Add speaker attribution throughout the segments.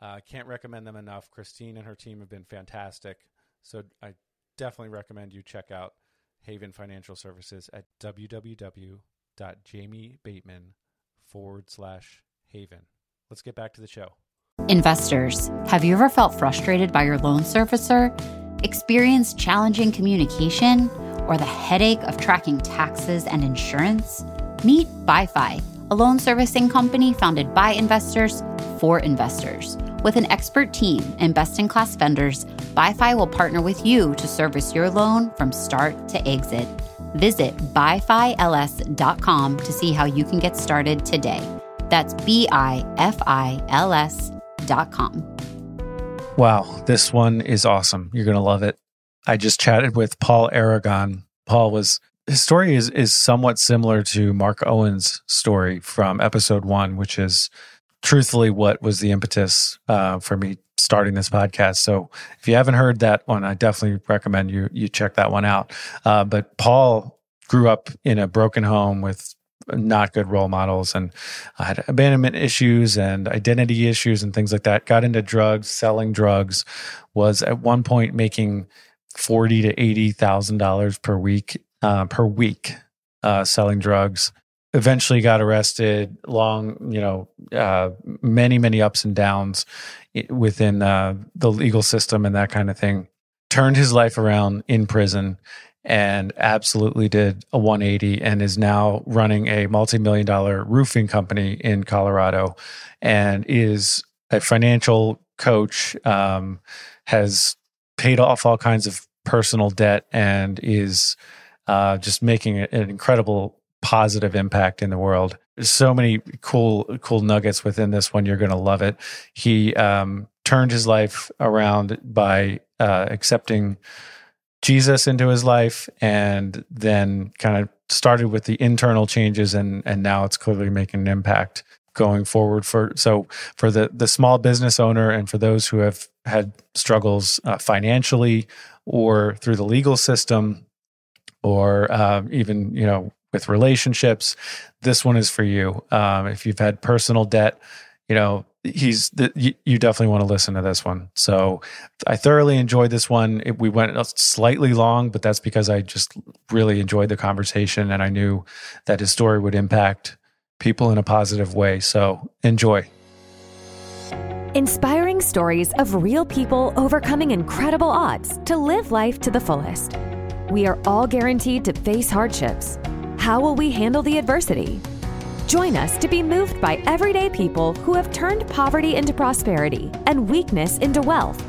Speaker 1: Uh, can't recommend them enough. Christine and her team have been fantastic. So I definitely recommend you check out Haven Financial Services at www.jamiebateman forward slash haven. Let's get back to the show.
Speaker 2: Investors, have you ever felt frustrated by your loan servicer, experienced challenging communication, or the headache of tracking taxes and insurance? Meet BiFi, a loan servicing company founded by investors for investors. With an expert team and best in class vendors, BiFi will partner with you to service your loan from start to exit. Visit bifils.com to see how you can get started today. That's B I F I L S.com.
Speaker 1: Wow, this one is awesome. You're going to love it. I just chatted with Paul Aragon. Paul was his story is is somewhat similar to Mark Owen's story from episode 1, which is truthfully what was the impetus uh, for me starting this podcast. So if you haven't heard that one, I definitely recommend you you check that one out. Uh, but Paul grew up in a broken home with not good role models and I had abandonment issues and identity issues and things like that. Got into drugs, selling drugs, was at one point making forty to eighty thousand dollars per week uh, per week uh, selling drugs eventually got arrested long you know uh, many many ups and downs within uh, the legal system and that kind of thing. Turned his life around in prison and absolutely did a 180 and is now running a multi-million dollar roofing company in colorado and is a financial coach um, has paid off all kinds of personal debt and is uh, just making an incredible positive impact in the world. So many cool cool nuggets within this one. You're going to love it. He um, turned his life around by uh, accepting Jesus into his life, and then kind of started with the internal changes, and and now it's clearly making an impact going forward. For so for the the small business owner and for those who have had struggles uh, financially or through the legal system or uh, even you know with relationships, this one is for you. Um, if you've had personal debt, you know, he's the, you, you, definitely want to listen to this one. So I thoroughly enjoyed this one. It, we went slightly long, but that's because I just really enjoyed the conversation and I knew that his story would impact people in a positive way. So enjoy.
Speaker 3: Inspiring stories of real people overcoming incredible odds to live life to the fullest. We are all guaranteed to face hardships how will we handle the adversity? Join us to be moved by everyday people who have turned poverty into prosperity and weakness into wealth.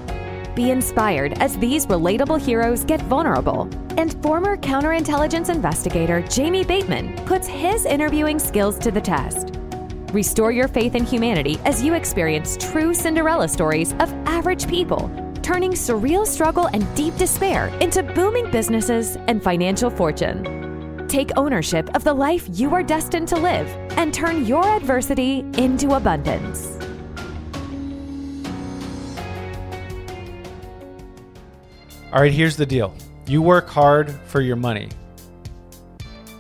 Speaker 3: Be inspired as these relatable heroes get vulnerable. And former counterintelligence investigator Jamie Bateman puts his interviewing skills to the test. Restore your faith in humanity as you experience true Cinderella stories of average people, turning surreal struggle and deep despair into booming businesses and financial fortune. Take ownership of the life you are destined to live and turn your adversity into abundance.
Speaker 1: All right, here's the deal you work hard for your money.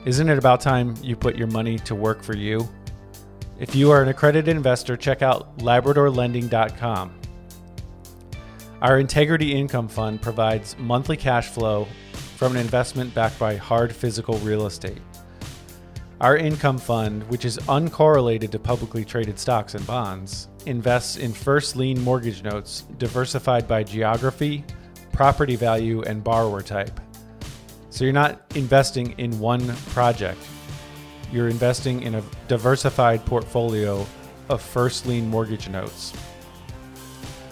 Speaker 1: Isn't it about time you put your money to work for you? If you are an accredited investor, check out LabradorLending.com. Our Integrity Income Fund provides monthly cash flow from an investment backed by hard physical real estate. Our income fund, which is uncorrelated to publicly traded stocks and bonds, invests in first lien mortgage notes diversified by geography, property value, and borrower type. So you're not investing in one project, you're investing in a diversified portfolio of first lien mortgage notes.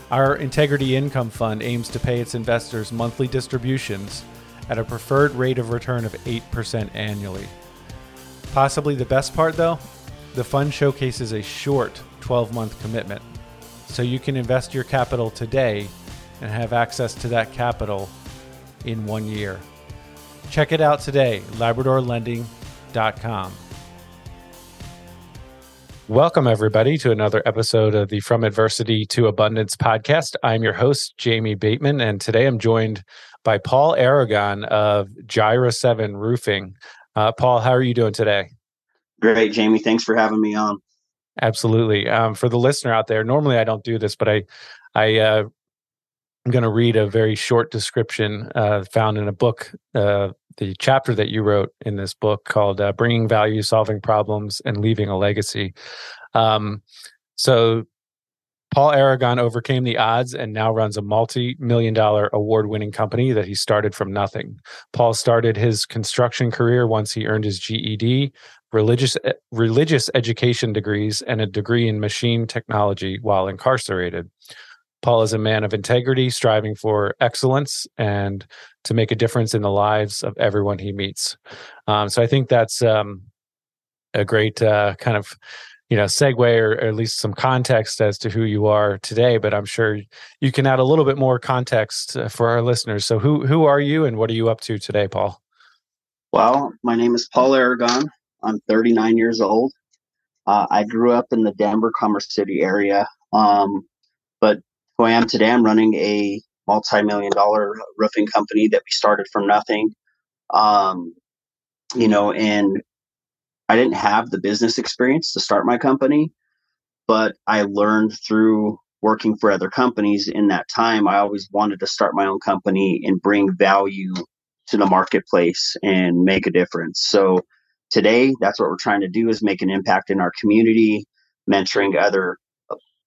Speaker 1: Our Integrity Income Fund aims to pay its investors monthly distributions at a preferred rate of return of 8% annually. Possibly the best part, though, the fund showcases a short 12 month commitment. So you can invest your capital today and have access to that capital in one year. Check it out today, LabradorLending.com. Welcome, everybody, to another episode of the From Adversity to Abundance podcast. I'm your host, Jamie Bateman, and today I'm joined by Paul Aragon of Jireh7 Roofing. Uh, Paul, how are you doing today?
Speaker 4: Great, Jamie. Thanks for having me on.
Speaker 1: Absolutely. Um, for the listener out there, normally I don't do this, but I, I, uh, I'm going to read a very short description uh, found in a book uh, the chapter that you wrote in this book called uh, "Bringing Value, Solving Problems, and Leaving a Legacy." Um, so, Paul Aragon overcame the odds and now runs a multi-million dollar award-winning company that he started from nothing. Paul started his construction career once he earned his GED, religious religious education degrees, and a degree in machine technology while incarcerated. Paul is a man of integrity, striving for excellence and to make a difference in the lives of everyone he meets. Um, so I think that's um, a great uh, kind of you know segue or, or, at least some context as to who you are today. But I'm sure you can add a little bit more context uh, for our listeners. So who who are you and what are you up to today, Paul?
Speaker 4: Well, my name is Paul Aragon. I'm 39 years old. Uh, I grew up in the Denver Commerce City area. Um, but who I am today. I'm running a multi-million dollar roofing company that we started from nothing. Um, you know, and I didn't have the business experience to start my company, but I learned through working for other companies in that time. I always wanted to start my own company and bring value to the marketplace and make a difference. So today, that's what we're trying to do is make an impact in our community, mentoring other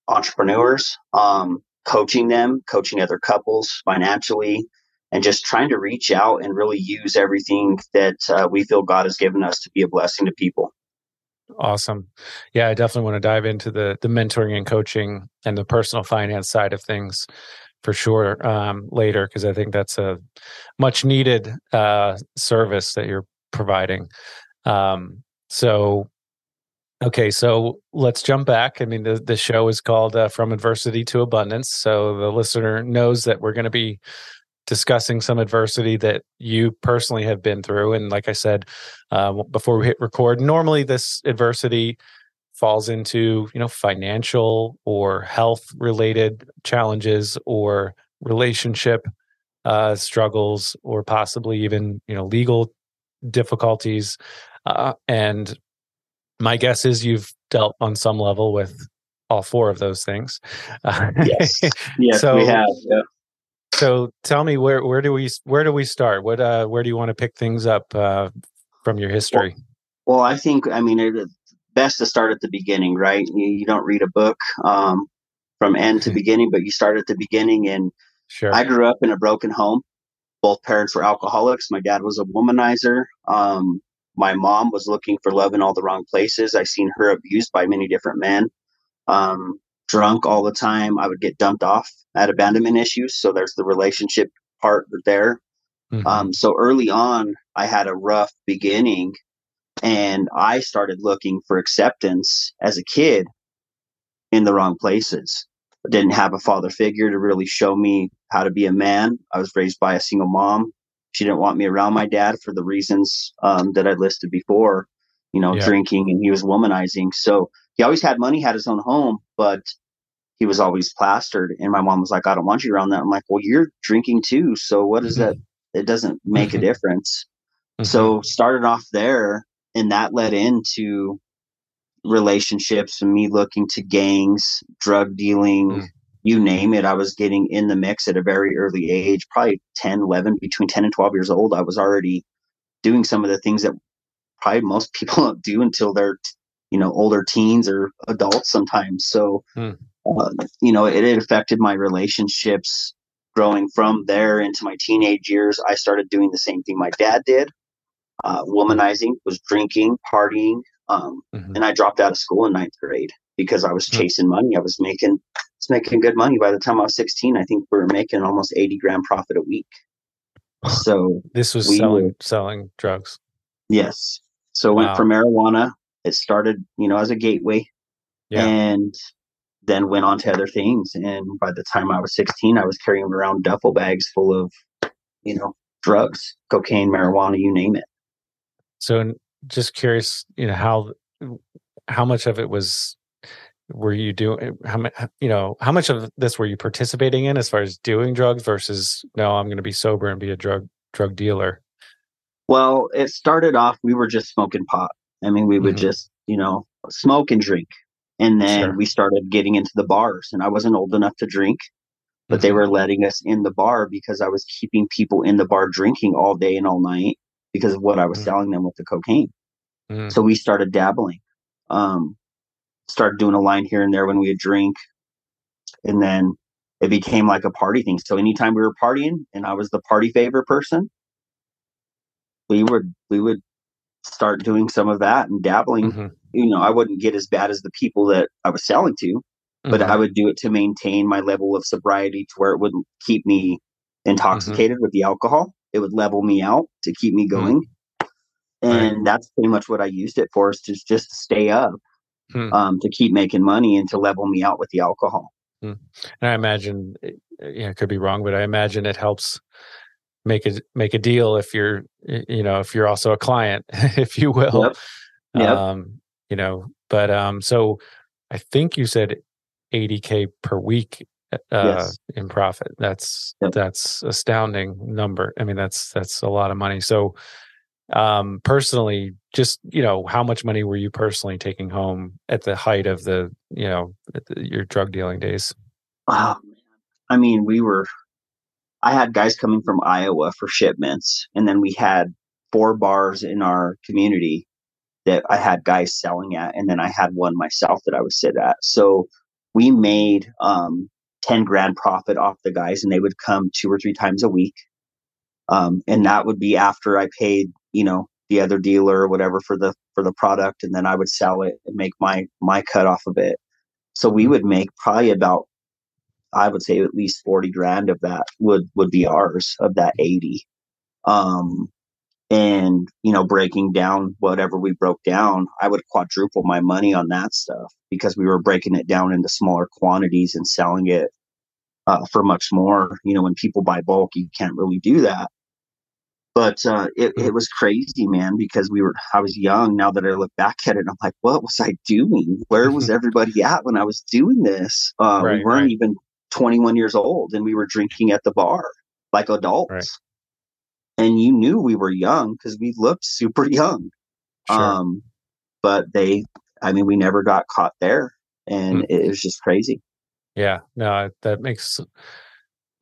Speaker 4: entrepreneurs. Um, coaching them, coaching other couples financially, and just trying to reach out and really use everything that uh, we feel God has given us to be a blessing to people.
Speaker 1: Awesome. Yeah, I definitely want to dive into the the mentoring and coaching and the personal finance side of things for sure um, later because I think that's a much needed uh, service that you're providing. Um, so Okay, so let's jump back. I mean, the, the show is called uh, From Adversity to Abundance. So the listener knows that we're going to be discussing some adversity that you personally have been through. And like I said uh, before we hit record, normally this adversity falls into, you know, financial or health related challenges or relationship uh, struggles or possibly even, you know, legal difficulties. Uh, and my guess is you've dealt on some level with all four of those things.
Speaker 4: yes, yes, so, we have. Yeah.
Speaker 1: So tell me where where do we where do we start? What uh, where do you want to pick things up uh, from your history?
Speaker 4: Well, well I think I mean it's best to start at the beginning, right? You, you don't read a book um, from end to beginning, but you start at the beginning. And
Speaker 1: sure.
Speaker 4: I grew up in a broken home. Both parents were alcoholics. My dad was a womanizer. Um, my mom was looking for love in all the wrong places. I seen her abused by many different men. Um, drunk all the time. I would get dumped off at abandonment issues. So there's the relationship part there. Mm-hmm. Um, so early on, I had a rough beginning and I started looking for acceptance as a kid in the wrong places. I didn't have a father figure to really show me how to be a man. I was raised by a single mom. She didn't want me around my dad for the reasons um, that I listed before, you know, yeah. drinking and he was womanizing. So he always had money, had his own home, but he was always plastered. And my mom was like, I don't want you around that. I'm like, well, you're drinking too. So what is mm-hmm. that? It doesn't make mm-hmm. a difference. Mm-hmm. So started off there and that led into relationships and me looking to gangs, drug dealing, mm you name it, I was getting in the mix at a very early age, probably 10, 11, between 10 and 12 years old. I was already doing some of the things that probably most people don't do until they're, you know, older teens or adults sometimes. So, hmm. uh, you know, it, it affected my relationships growing from there into my teenage years, I started doing the same thing my dad did. Uh, womanizing was drinking, partying, um, mm-hmm. and I dropped out of school in ninth grade because I was hmm. chasing mm-hmm. money. I was making was making good money. By the time I was 16, I think we were making almost 80 grand profit a week. So
Speaker 1: this was we selling were, selling drugs.
Speaker 4: Yes. So wow. went from marijuana. It started, you know, as a gateway, yeah. and then went on to other things. And by the time I was 16, I was carrying around duffel bags full of, you know, drugs, cocaine, marijuana, you name it.
Speaker 1: So, just curious, you know, how how much of it was were you doing how much you know how much of this were you participating in as far as doing drugs versus no i'm going to be sober and be a drug drug dealer
Speaker 4: well it started off we were just smoking pot i mean we would mm-hmm. just you know smoke and drink and then sure. we started getting into the bars and i wasn't old enough to drink but mm-hmm. they were letting us in the bar because i was keeping people in the bar drinking all day and all night because of what i was mm-hmm. selling them with the cocaine mm-hmm. so we started dabbling um, started doing a line here and there when we would drink. And then it became like a party thing. So anytime we were partying and I was the party favor person, we would we would start doing some of that and dabbling. Mm-hmm. You know, I wouldn't get as bad as the people that I was selling to, but mm-hmm. I would do it to maintain my level of sobriety to where it wouldn't keep me intoxicated mm-hmm. with the alcohol. It would level me out to keep me mm-hmm. going. And right. that's pretty much what I used it for is to just stay up hmm. um, to keep making money and to level me out with the alcohol.
Speaker 1: Hmm. And I imagine, eh, eh, yeah, I could be wrong, but I imagine it helps make a make a deal if you're, you know, if you're also a client, if you will. Yep. Yep. Um, you know, but um, so I think you said 80k per week uh, yes. in profit. That's yep. that's astounding number. I mean, that's that's a lot of money. So um, personally, just you know, how much money were you personally taking home at the height of the you know the, your drug dealing days?
Speaker 4: Oh man, I mean, we were. I had guys coming from Iowa for shipments, and then we had four bars in our community that I had guys selling at, and then I had one myself that I would sit at. So we made um, ten grand profit off the guys, and they would come two or three times a week. Um, and that would be after I paid you know the other dealer or whatever for the for the product and then i would sell it and make my my cut off of it so we would make probably about i would say at least 40 grand of that would would be ours of that 80 um and you know breaking down whatever we broke down i would quadruple my money on that stuff because we were breaking it down into smaller quantities and selling it uh, for much more you know when people buy bulk you can't really do that but uh, it, it was crazy, man, because we were, I was young. Now that I look back at it, I'm like, what was I doing? Where was everybody at when I was doing this? Uh, right, we weren't right. even 21 years old and we were drinking at the bar like adults. Right. And you knew we were young because we looked super young. Sure. Um, but they, I mean, we never got caught there and mm. it was just crazy.
Speaker 1: Yeah, no, that makes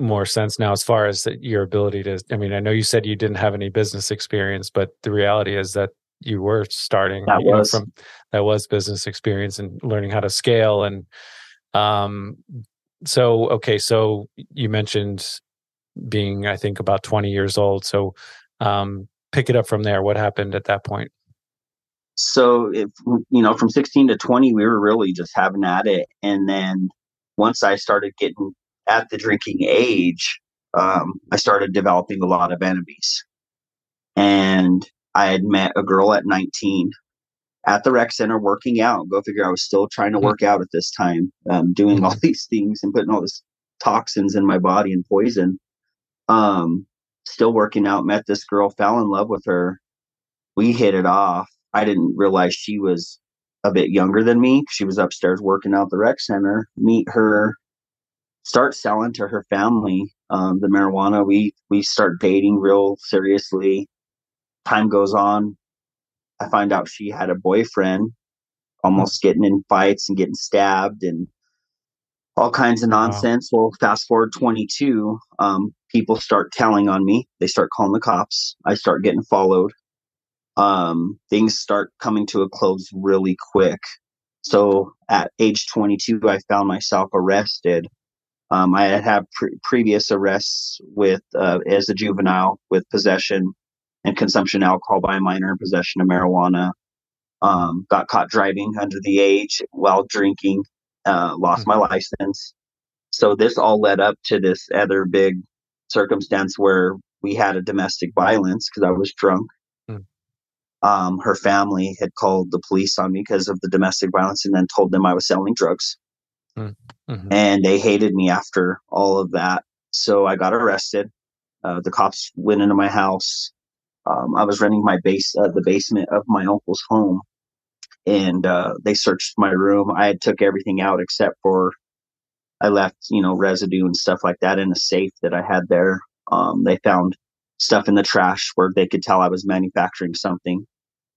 Speaker 1: more sense now as far as your ability to i mean i know you said you didn't have any business experience but the reality is that you were starting
Speaker 4: that was.
Speaker 1: Know, from that was business experience and learning how to scale and um so okay so you mentioned being i think about 20 years old so um pick it up from there. What happened at that point?
Speaker 4: So if you know from 16 to 20 we were really just having at it and then once i started getting at the drinking age, um, I started developing a lot of enemies. And I had met a girl at 19 at the rec center working out. Go figure, I was still trying to mm-hmm. work out at this time, um, doing all these things and putting all this toxins in my body and poison. Um, still working out, met this girl, fell in love with her. We hit it off. I didn't realize she was a bit younger than me. She was upstairs working out the rec center. Meet her start selling to her family um, the marijuana. We we start dating real seriously. Time goes on. I find out she had a boyfriend, almost getting in fights and getting stabbed and all kinds of nonsense. Wow. Well, fast forward 22, um, people start telling on me. They start calling the cops. I start getting followed. Um, things start coming to a close really quick. So at age 22, I found myself arrested Um, I had had pre- previous arrests with uh, as a juvenile with possession and consumption of alcohol by a minor and possession of marijuana. Um, got caught driving under the age while drinking. Uh, lost my license. So this all led up to this other big circumstance where we had a domestic violence because I was drunk.
Speaker 1: Mm.
Speaker 4: Um, her family had called the police on me because of the domestic violence and then told them I was selling drugs.
Speaker 1: Mm-hmm.
Speaker 4: And they hated me after all of that. So I got arrested. Uh, the cops went into my house. Um, I was renting my base, uh, the basement of my uncle's home, and uh, they searched my room. I had took everything out except for I left, you know, residue and stuff like that in a safe that I had there. Um, they found stuff in the trash where they could tell I was manufacturing something.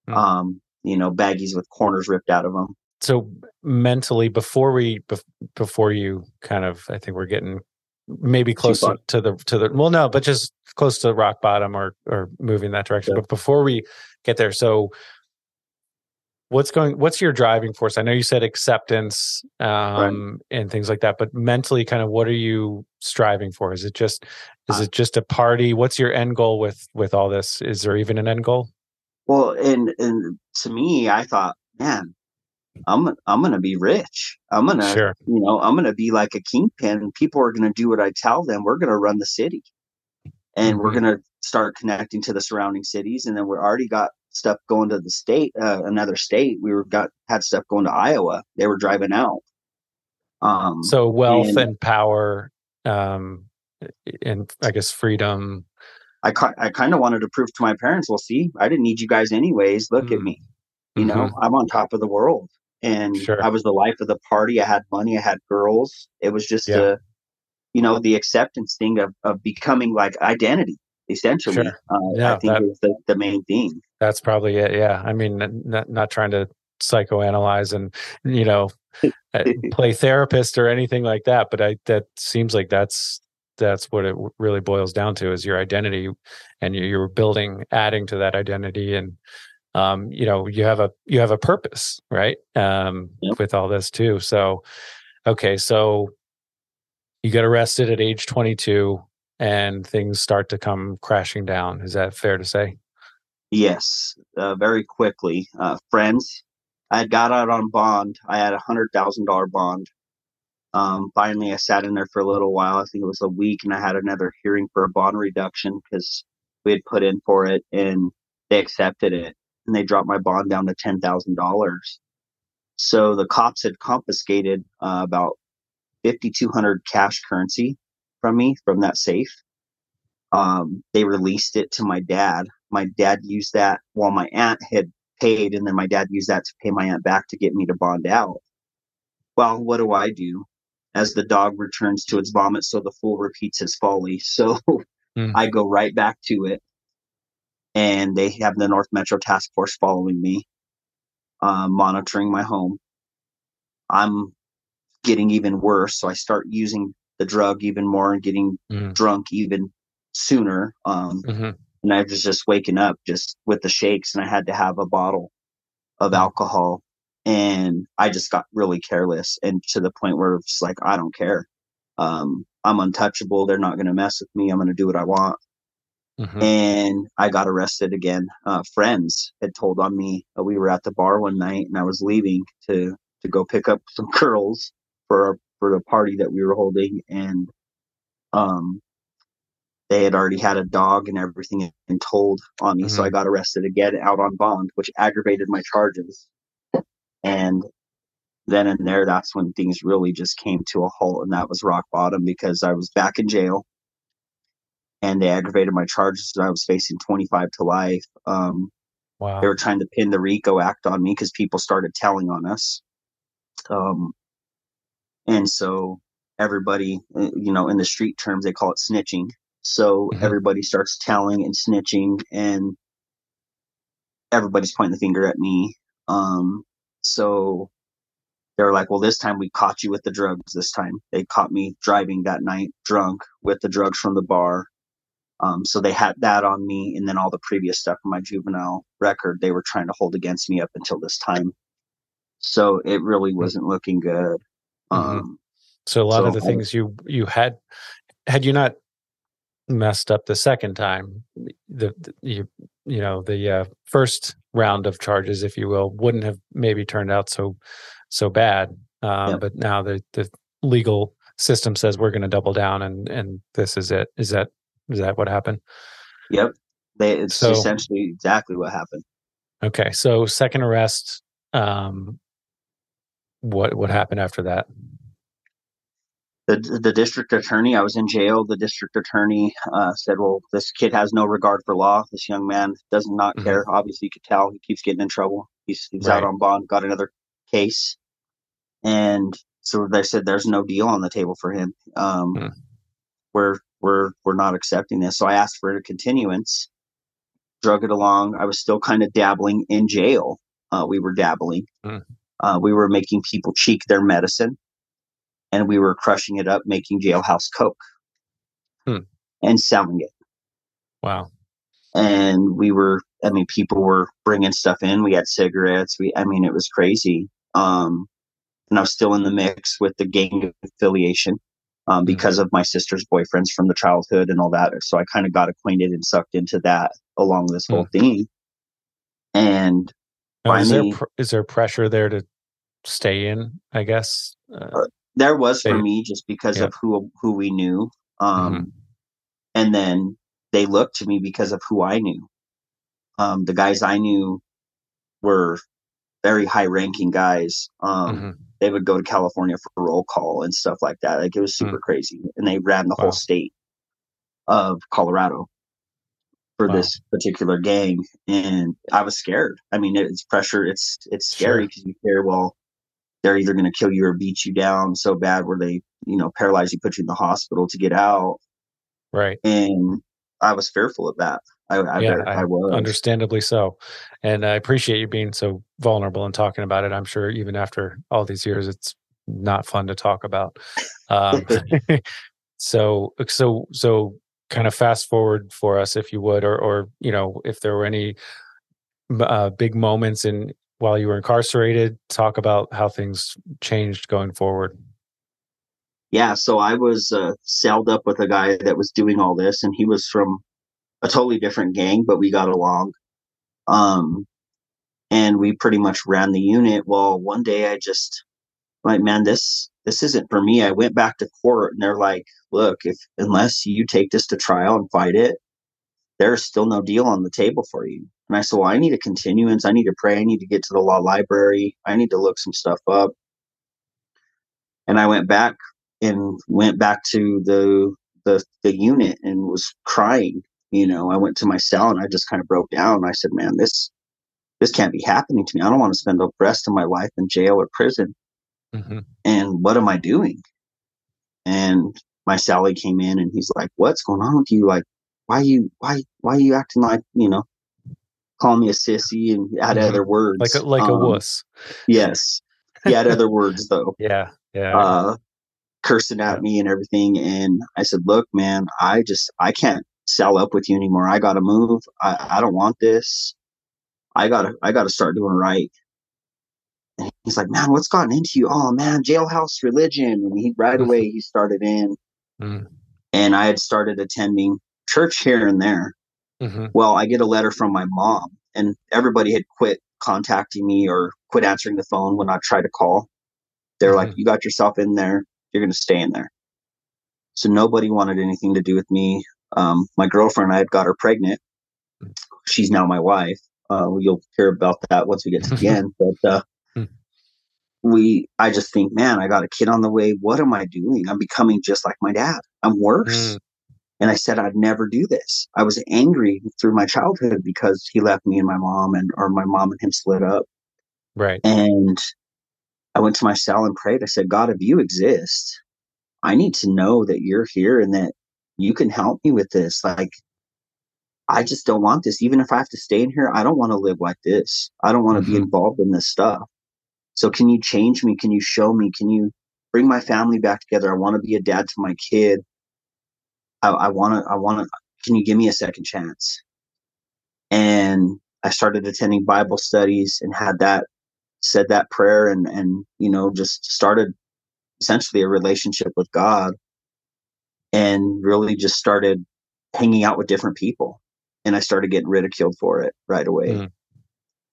Speaker 1: Hmm.
Speaker 4: Um, you know, baggies with corners ripped out of them.
Speaker 1: So mentally, before we bef- before you kind of, I think we're getting maybe close to, to the to the well, no, but just close to rock bottom or or moving that direction.
Speaker 4: Yeah.
Speaker 1: But before we get there, so what's going what's your driving force? I know you said acceptance um and things like that but mentally kind of what are you striving for? Is it just is
Speaker 4: Uh,
Speaker 1: it just a party? What's your end goal with with all this? Is there even an end goal?
Speaker 4: Well, and and to me, I thought, man, I'm I'm gonna be rich. I'm gonna,
Speaker 1: sure
Speaker 4: you know, I'm gonna be like a kingpin. And people are gonna do what I tell them. We're gonna run the city, and we're
Speaker 1: Mhm.
Speaker 4: gonna start connecting to the surrounding cities. And then we already got stuff going to the state, uh, another state. We were got had stuff going to Iowa. They were driving out. Um,
Speaker 1: so wealth
Speaker 4: and-
Speaker 1: and power um and i guess freedom
Speaker 4: I I kind of wanted to prove to my parents, well, see, I didn't need you guys anyways. Look at
Speaker 1: Mm.
Speaker 4: me. You know, I'm on top of the world. And
Speaker 1: Sure.
Speaker 4: I was the life of the party. I had money, I had girls. It was just
Speaker 1: Yeah.
Speaker 4: a you know, the acceptance thing of, of becoming like identity, essentially.
Speaker 1: Sure.
Speaker 4: Uh,
Speaker 1: Yeah,
Speaker 4: I think
Speaker 1: that-
Speaker 4: is the, the main thing.
Speaker 1: that's probably it yeah i mean not not trying to psychoanalyze and you know uh, play therapist or anything like that but i that seems like that's that's what it really boils down to is your identity and you- you're building adding to that identity and um you know you have a you have a purpose right um
Speaker 4: Yep.
Speaker 1: with all this too so okay so you get arrested at age 22 and things start to come crashing down is that fair to say
Speaker 4: Yes, uh, very quickly. Uh, friends, I had got out on bond. I had a hundred thousand dollar bond. Um, finally, I sat in there for a little while. I think it was a week, and I had another hearing for a bond reduction because we had put in for it, and they accepted it, and they dropped my bond down to ten thousand dollars. So the cops had confiscated uh, about fifty two hundred cash currency from me from that safe. Um, they released it to my dad my dad used that while my aunt had paid, and then my dad used that to pay my aunt back to get me to bond out. Well, what do I do? As the dog returns to its vomit, so the fool repeats his folly. So
Speaker 1: Mm.
Speaker 4: I go right back to it, and they have the North Metro Task Force following me, uh, monitoring my home. I'm getting even worse, so I start using the drug even more and getting
Speaker 1: Mhm.
Speaker 4: drunk even sooner. Um,
Speaker 1: Mhm.
Speaker 4: and I was just waking up just with the shakes, and I had to have a bottle of alcohol, and I just got really careless, and to the point where it's like I don't care. Um, I'm untouchable. They're not going to mess with me. I'm going to do what I want.
Speaker 1: Mhm.
Speaker 4: And I got arrested again. Uh, friends had told on me. Uh, we were at the bar one night, and I was leaving to to go pick up some girls for our, for the party that we were holding, and um, they had already had a dog and everything and told on me. So I got arrested again out on bond, which aggravated my charges. And then and there, that's when things really just came to a halt, and that was rock bottom because I was back in jail, and they aggravated my charges. And I was facing 25 to life. Um,
Speaker 1: wow
Speaker 4: they were trying to pin the RICO Act on me because people started telling on us. Um, and so everybody, uh, you know, in the street terms, they call it snitching. So
Speaker 1: Mhm.
Speaker 4: everybody starts telling and snitching, and everybody's pointing the finger at me. Um, so they were like, well, this time we caught you with the drugs. This time they caught me driving that night drunk with the drugs from the bar. Um, so they had that on me, and then all the previous stuff from my juvenile record they were trying to hold against me up until this time. So it really wasn't looking good.
Speaker 1: Mhm.
Speaker 4: Um,
Speaker 1: So a lot so, of the things you you had had you not messed up the second time, the, the you you know the uh, first round of charges, if you will, wouldn't have maybe turned out so so bad. Uh, yep. But now the the legal system says we're going to double down, and and this is it. Is that is that what happened?
Speaker 4: Yep, they, it's so, essentially exactly what happened.
Speaker 1: Okay, so second arrest. Um, what what happened after that?
Speaker 4: The the district attorney, I was in jail. The district attorney uh, said, "Well, this kid has no regard for law. This young man does not mm-hmm. care. Obviously, you could tell he keeps getting in trouble. He's he's right. out on bond, got another case, and so they said there's no deal on the table for him. Um, mm. We're we're we're not accepting this. So I asked for a continuance, drug it along. I was still kind of dabbling in jail. Uh, we were dabbling. Mm. Uh, we were making people cheek their medicine, and we were crushing it up, making jailhouse coke mm. and selling it.
Speaker 1: Wow.
Speaker 4: And we were, I mean, people were bringing stuff in. We had cigarettes. We, I mean, it was crazy. Um, and I was still in the mix with the gang affiliation um, mm-hmm. because of my sister's boyfriends from the childhood and all that. So I kind of got acquainted and sucked into that along this whole mm. thing. And
Speaker 1: now, is there pr- is there pressure there to stay in? I guess
Speaker 4: uh, uh there was for me just because yeah. of who who we knew, um, mm-hmm. and then they looked to me because of who I knew. Um, the guys I knew were very high ranking guys. Um, mm-hmm. They would go to California for roll call and stuff like that. Like it was super mm. crazy, and they ran the wow. whole state of Colorado for wow. this particular gang, and I was scared. I mean, it's pressure. It's it's scary because sure. you fear. Well, they're either going to kill you or beat you down so bad where they, you know, paralyze you, put you in the hospital to get out.
Speaker 1: Right.
Speaker 4: And I was fearful of that. I, I, yeah, I, I was.
Speaker 1: Understandably so. And I appreciate you being so vulnerable and talking about it. I'm sure even after all these years, it's not fun to talk about. Um, so, so, so kind of fast forward for us, if you would, or, or, you know, if there were any uh, big moments in while you were incarcerated, talk about how things changed going forward.
Speaker 4: Yeah, so I was uh, celled up with a guy that was doing all this, and he was from a totally different gang, but we got along. Um, and we pretty much ran the unit. Well, one day I just like, man, this this isn't for me. I went back to court, and they're like, look, if unless you take this to trial and fight it, there's still no deal on the table for you. And I said, well, I need a continuance. I need to pray. I need to get to the law library. I need to look some stuff up. And I went back and went back to the the the unit and was crying you know, I went to my cell and I just kind of broke down. I said, man, this, this can't be happening to me. I don't want to spend the rest of my life in jail or prison. Mm-hmm. And what am I doing? And my Sally came in and he's like, what's going on with you? Like, why you, why, why are you acting like, you know, call me a sissy and add mm-hmm. other words.
Speaker 1: Like a, like um, a wuss.
Speaker 4: Yes. He had other words though.
Speaker 1: Yeah. Yeah.
Speaker 4: Uh, cursing at me and everything. And I said, look, man, I just, I can't cell up with you anymore. I gotta move. I, I don't want this. I gotta I gotta start doing right. And he's like, Man, what's gotten into you? Oh man, jailhouse religion. And he right mm-hmm. away he started in. Mm. And I had started attending church here and there. Mm-hmm. Well, I get a letter from my mom, and everybody had quit contacting me or quit answering the phone when I tried to call. They're mm-hmm. like, You got yourself in there, you're gonna stay in there. So nobody wanted anything to do with me. Um, my girlfriend, I had got her pregnant. She's now my wife. Uh, you'll hear about that once we get to the end. But uh, hmm. we, I just think, man, I got a kid on the way. What am I doing? I'm becoming just like my dad. I'm worse. Mm. And I said I'd never do this. I was angry through my childhood because he left me and my mom, and or my mom and him split up.
Speaker 1: Right.
Speaker 4: And I went to my cell and prayed. I said, God, if you exist, I need to know that you're here and that you can help me with this. Like, I just don't want this. Even if I have to stay in here, I don't want to live like this. I don't want to mm-hmm. be involved in this stuff. So can you change me? Can you show me? Can you bring my family back together? I want to be a dad to my kid. I want to, I want to, can you give me a second chance? And I started attending Bible studies and had that, said that prayer and, and, you know, just started essentially a relationship with God and really just started hanging out with different people. And I started getting ridiculed for it right away. Mm.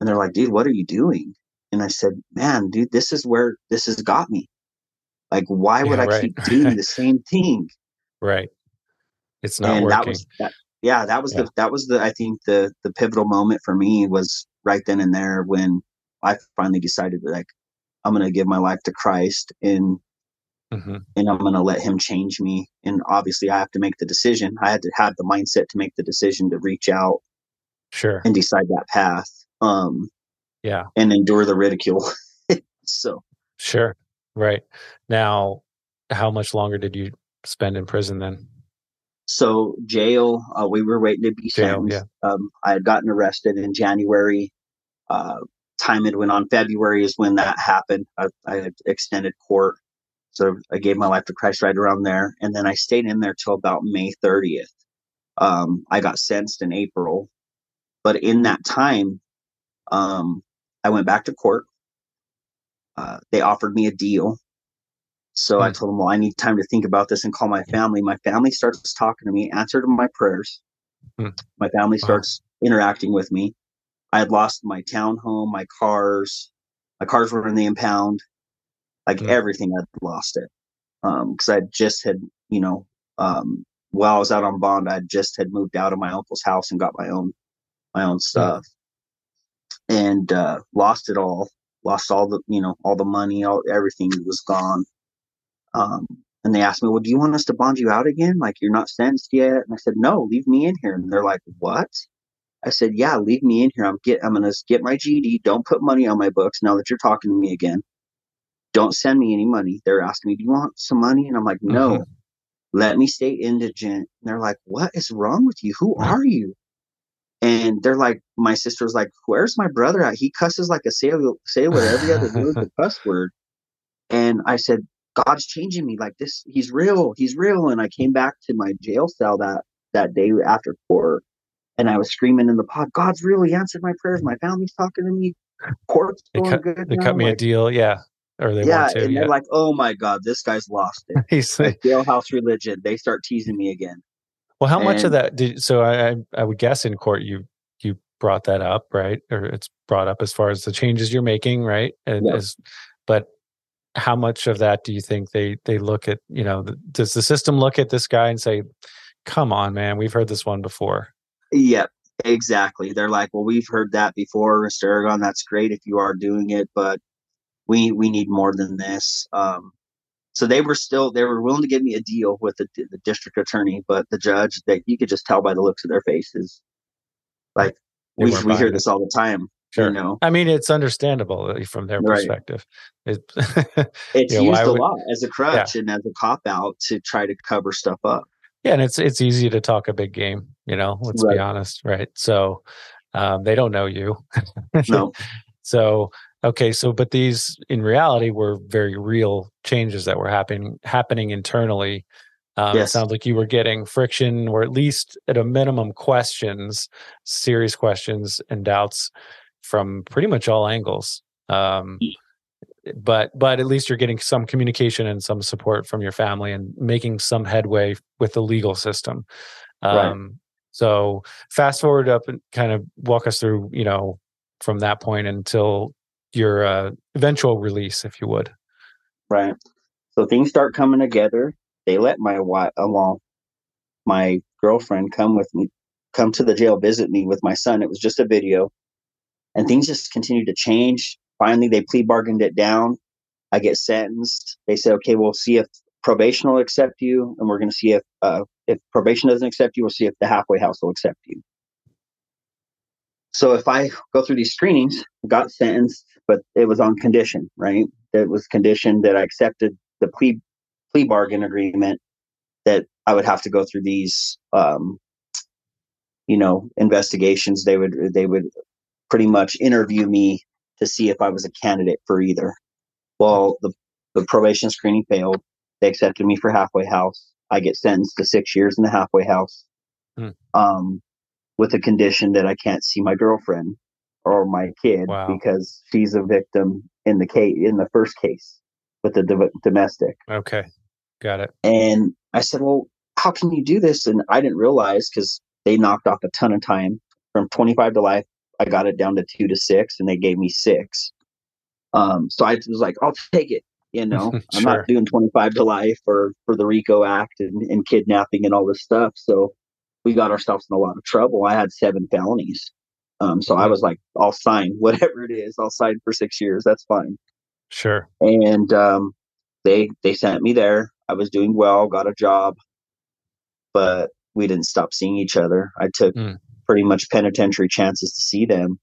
Speaker 4: And they're like, dude, what are you doing? And I said, man, dude, this is where this has got me. Like, why would yeah, I right. keep doing the same thing?
Speaker 1: Right. It's not and working.
Speaker 4: That was, that, yeah, that was yeah. the that was the I think the the pivotal moment for me was right then and there when I finally decided like I'm gonna give my life to Christ and mm-hmm. and I'm gonna let Him change me. And obviously, I have to make the decision. I had to have the mindset to make the decision to reach out,
Speaker 1: sure,
Speaker 4: and decide that path. Um,
Speaker 1: yeah,
Speaker 4: and endure the ridicule. so
Speaker 1: sure, right now, how much longer did you spend in prison then?
Speaker 4: So jail, uh, we were waiting to be jail, sentenced. Yeah. Um, I had gotten arrested in January. Uh, time it went on February is when that happened. I, I, had extended court, so I gave my life to Christ right around there, and then I stayed in there till about May 30th. Um, I got sentenced in April, but in that time, um, I went back to court. Uh, they offered me a deal so mm I hmm. told them, well, I need time to think about this and call my family. My family starts talking to me, answered my prayers. mm My family starts wow. interacting with me. I had lost my townhome, my cars. My cars were in the impound. Like mm everything, I'd lost it. Um, cause I just had, you know, um, while I was out on bond, I just had moved out of my uncle's house and got my own, my own hmm. stuff and, uh, lost it all. Lost all the, you know, all the money, all everything was gone. Um, and they asked me, well, do you want us to bond you out again? Like you're not sentenced yet? And I said, no, leave me in here. And they're like, what? I said, yeah, leave me in here. I'm get, I'm going to get my GED. Don't put money on my books now that you're talking to me again. Don't send me any money. They're asking me, do you want some money? And I'm like, no, mm-hmm. let me stay indigent. And they're like, what is wrong with you? Who are you? And they're like, my sister's like, where's my brother at? He cusses like a sailor, sailor every other word, the cuss word. And I said, God's changing me like this. He's real. He's real. And I came back to my jail cell that, that day after court and I was screaming in the pod, God's really answered my prayers. My family's talking to me. Court's
Speaker 1: going they cut, good. They now. cut me like, a deal. Yeah. Or they
Speaker 4: yeah,
Speaker 1: want to.
Speaker 4: And
Speaker 1: yeah.
Speaker 4: they're like, oh my God, this guy's lost it. He's like, jailhouse religion. They start teasing me again.
Speaker 1: Well, how and, much of that did, so I, I would guess in court, you, you brought that up, right? Or it's brought up as far as the changes you're making, right? And yeah. as, but how much of that do you think they they look at you know the, does the system look at this guy and say come on man we've heard this one before
Speaker 4: yep exactly they're like well we've heard that before mr aragon that's great if you are doing it but we we need more than this um so they were still they were willing to give me a deal with the, the district attorney but the judge that you could just tell by the looks of their faces like we, we hear this all the time Sure. You know?
Speaker 1: I mean, it's understandable uh, from their right. perspective.
Speaker 4: It, it's you know, used a would, lot as a crutch yeah. and as a cop out to try to cover stuff up.
Speaker 1: Yeah, and it's it's easy to talk a big game. You know, let's right. be honest, right? So um, they don't know you.
Speaker 4: no.
Speaker 1: So okay, so but these in reality were very real changes that were happening happening internally. Um, yes. It sounds like you were getting friction, or at least at a minimum, questions, serious questions and doubts from pretty much all angles. Um, but but at least you're getting some communication and some support from your family and making some headway with the legal system. Um, right. So fast forward up and kind of walk us through, you know, from that point until your uh, eventual release, if you would.
Speaker 4: Right. So things start coming together. They let my wife, along my girlfriend, come with me, come to the jail, visit me with my son. It was just a video and things just continued to change. Finally, they plea bargained it down. I get sentenced. They said, okay, we'll see if probation will accept you, and we're going to see if uh, if probation doesn't accept you, we'll see if the halfway house will accept you. So if I go through these screenings, got sentenced, but it was on condition, right? It was conditioned that I accepted the plea plea bargain agreement that I would have to go through these um, you know investigations they would they would pretty much interview me to see if I was a candidate for either. Well, the, the probation screening failed. They accepted me for halfway house. I get sentenced to six years in the halfway house, hmm. um, with the condition that I can't see my girlfriend or my kid wow. because she's a victim in the case in the first case. with the do- domestic.
Speaker 1: Okay. Got it.
Speaker 4: And I said, well, how can you do this? And I didn't realize because they knocked off a ton of time from 25 to life. I got it down to two to six and they gave me six. Um, so I was like, I'll take it. You know,
Speaker 1: Sure.
Speaker 4: I'm not doing 25 to life or for the RICO Act and, and kidnapping and all this stuff. So we got ourselves in a lot of trouble. I had seven felonies. Um, so I
Speaker 1: Mhm.
Speaker 4: was like, I'll sign whatever it is. I'll sign for six years. That's fine.
Speaker 1: Sure.
Speaker 4: And um, they they sent me there. I was doing well, got a job, but we didn't stop seeing each other. I took
Speaker 1: Mm.
Speaker 4: pretty much penitentiary chances to see them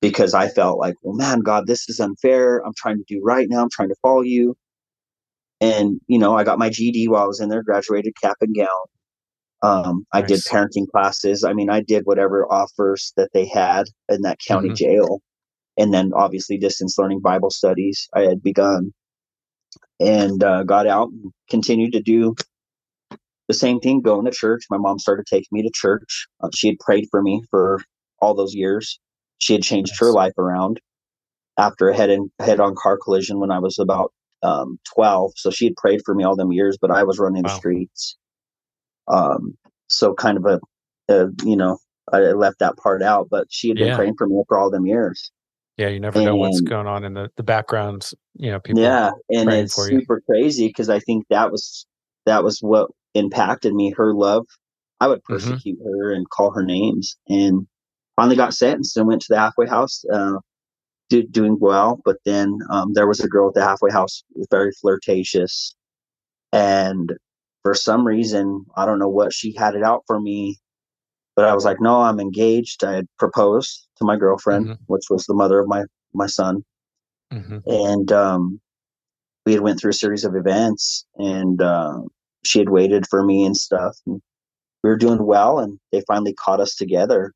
Speaker 4: because I felt like, well, man, God, this is unfair. I'm trying to do right now. I'm trying to follow you. And you know, I got my GED while I was in there, graduated cap and gown. Um, I did parenting classes. I mean, I did whatever offers that they had in that county
Speaker 1: Mhm.
Speaker 4: jail. And then obviously distance learning Bible studies I had begun and uh, got out and continued to do the same thing, going to church. My mom started taking me to church. Uh, she had prayed for me for all those years. She had changed her life around after a head in head on car collision when I was about um, 12. So she had prayed for me all them years, but I was running the streets. Um, so kind of a, a, you know, I left that part out, but she had been
Speaker 1: Yeah.
Speaker 4: praying for me for all them years.
Speaker 1: Yeah. You never know what's going on in the, the background. You know, people.
Speaker 4: yeah, and it's super crazy because I think that was that was what impacted me. Her love, I would
Speaker 1: Mhm.
Speaker 4: persecute her and call her names, and finally got sentenced and went to the halfway house, uh, do, doing well. But then um, there was a girl at the halfway house, very flirtatious, and for some reason, I don't know what she had it out for me. But I was like, no, I'm engaged. I had proposed to my girlfriend,
Speaker 1: Mhm.
Speaker 4: which was the mother of my my son
Speaker 1: Mhm.
Speaker 4: and um, we had went through a series of events and uh, she had waited for me and stuff and we were doing well and they finally caught us together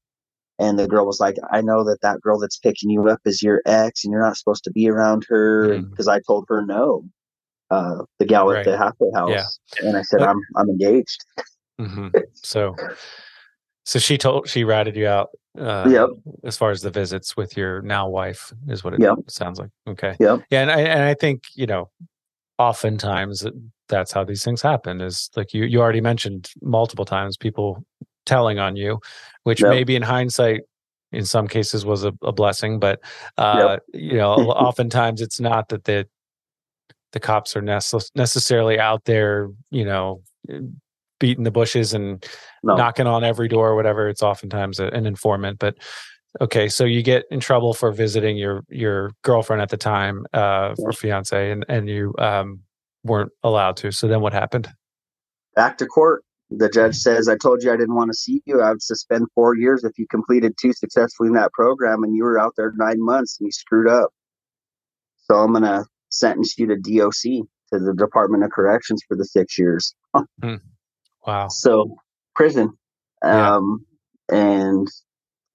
Speaker 4: and the girl was like i know that that girl that's picking you up is your ex and you're not supposed to be around her
Speaker 1: Mm.
Speaker 4: because i told her no uh, the gal
Speaker 1: Right.
Speaker 4: at the halfway house
Speaker 1: Yeah.
Speaker 4: and i said
Speaker 1: But-
Speaker 4: i'm i'm engaged
Speaker 1: hmm So, so she told she ratted you out. Uh,
Speaker 4: Yep.
Speaker 1: As far as the visits with your now wife is what it
Speaker 4: Yep.
Speaker 1: sounds like. Okay.
Speaker 4: Yep.
Speaker 1: Yeah, and I and I think you know, oftentimes that's how these things happen. Is like you you already mentioned multiple times people telling on you, which
Speaker 4: Yep.
Speaker 1: maybe in hindsight. In some cases, was a, a blessing, but uh, you know, oftentimes it's not that the the cops are necess- necessarily out there, you know, beating the bushes and
Speaker 4: no
Speaker 1: knocking on every door or whatever it's oftentimes a, an informant but okay so you get in trouble for visiting your your girlfriend at the time uh or fiance and and you um weren't allowed to so then what happened
Speaker 4: back to court. The judge says, I told you I didn't want to see you. I would suspend four years if you completed two successfully in that program and you were out there nine months and you screwed up. So I'm going to sentence you to DOC, to the Department of Corrections for the six years.
Speaker 1: wow
Speaker 4: So prison.
Speaker 1: Yeah.
Speaker 4: Um, and,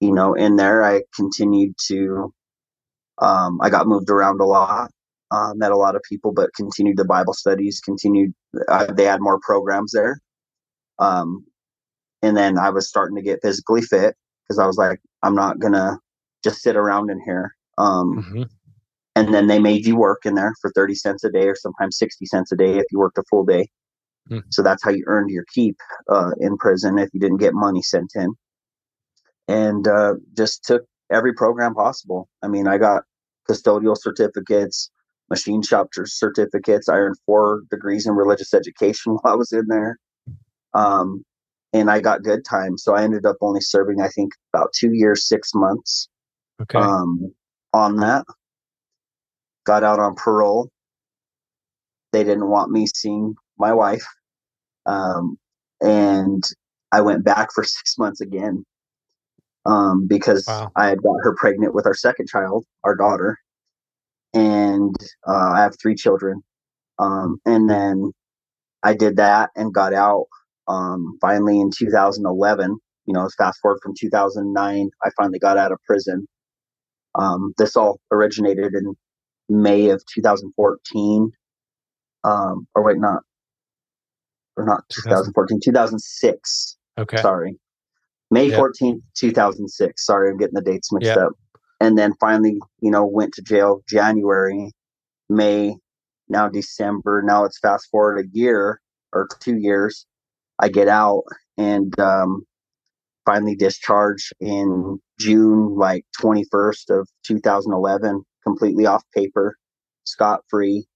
Speaker 4: you know, in there, I continued to, um, I got moved around a lot. Uh, met a lot of people, but continued the Bible studies. Continued. Uh, they had more programs there. Um, and then I was starting to get physically fit because I was like, I'm not gonna just sit around in here. Um,
Speaker 1: hmm
Speaker 4: and then they made you work in there for 30 cents a day or sometimes 60 cents a day if you worked a full day.
Speaker 1: Hmm.
Speaker 4: So that's how you earned your keep uh, in prison if you didn't get money sent in. And uh, just took every program possible. I mean, I got custodial certificates, machine shop certificates. I earned four degrees in religious education while I was in there. Um, and I got good time. So I ended up only serving, I think, about two years, six months
Speaker 1: okay
Speaker 4: um, on that. Got out on parole. They didn't want me seeing my wife. Um, and I went back for six months again um, because
Speaker 1: Wow.
Speaker 4: I had got her pregnant with our second child, our daughter. And uh, I have three children. Um, and then I did that and got out um, finally in 2011. You know, fast forward from 2009, I finally got out of prison. Um, this all originated in May of 2014. Um, or wait, not, or not 2014, 2006.
Speaker 1: okay
Speaker 4: Sorry. May
Speaker 1: Yep.
Speaker 4: 14th, 2006. Sorry, I'm getting the dates mixed
Speaker 1: Yep.
Speaker 4: up. And then finally, you know, went to jail January, May, now December. Now it's fast forward a year or two years. I get out and um, finally discharged in June, like 21st of 2011, completely off paper, scot free.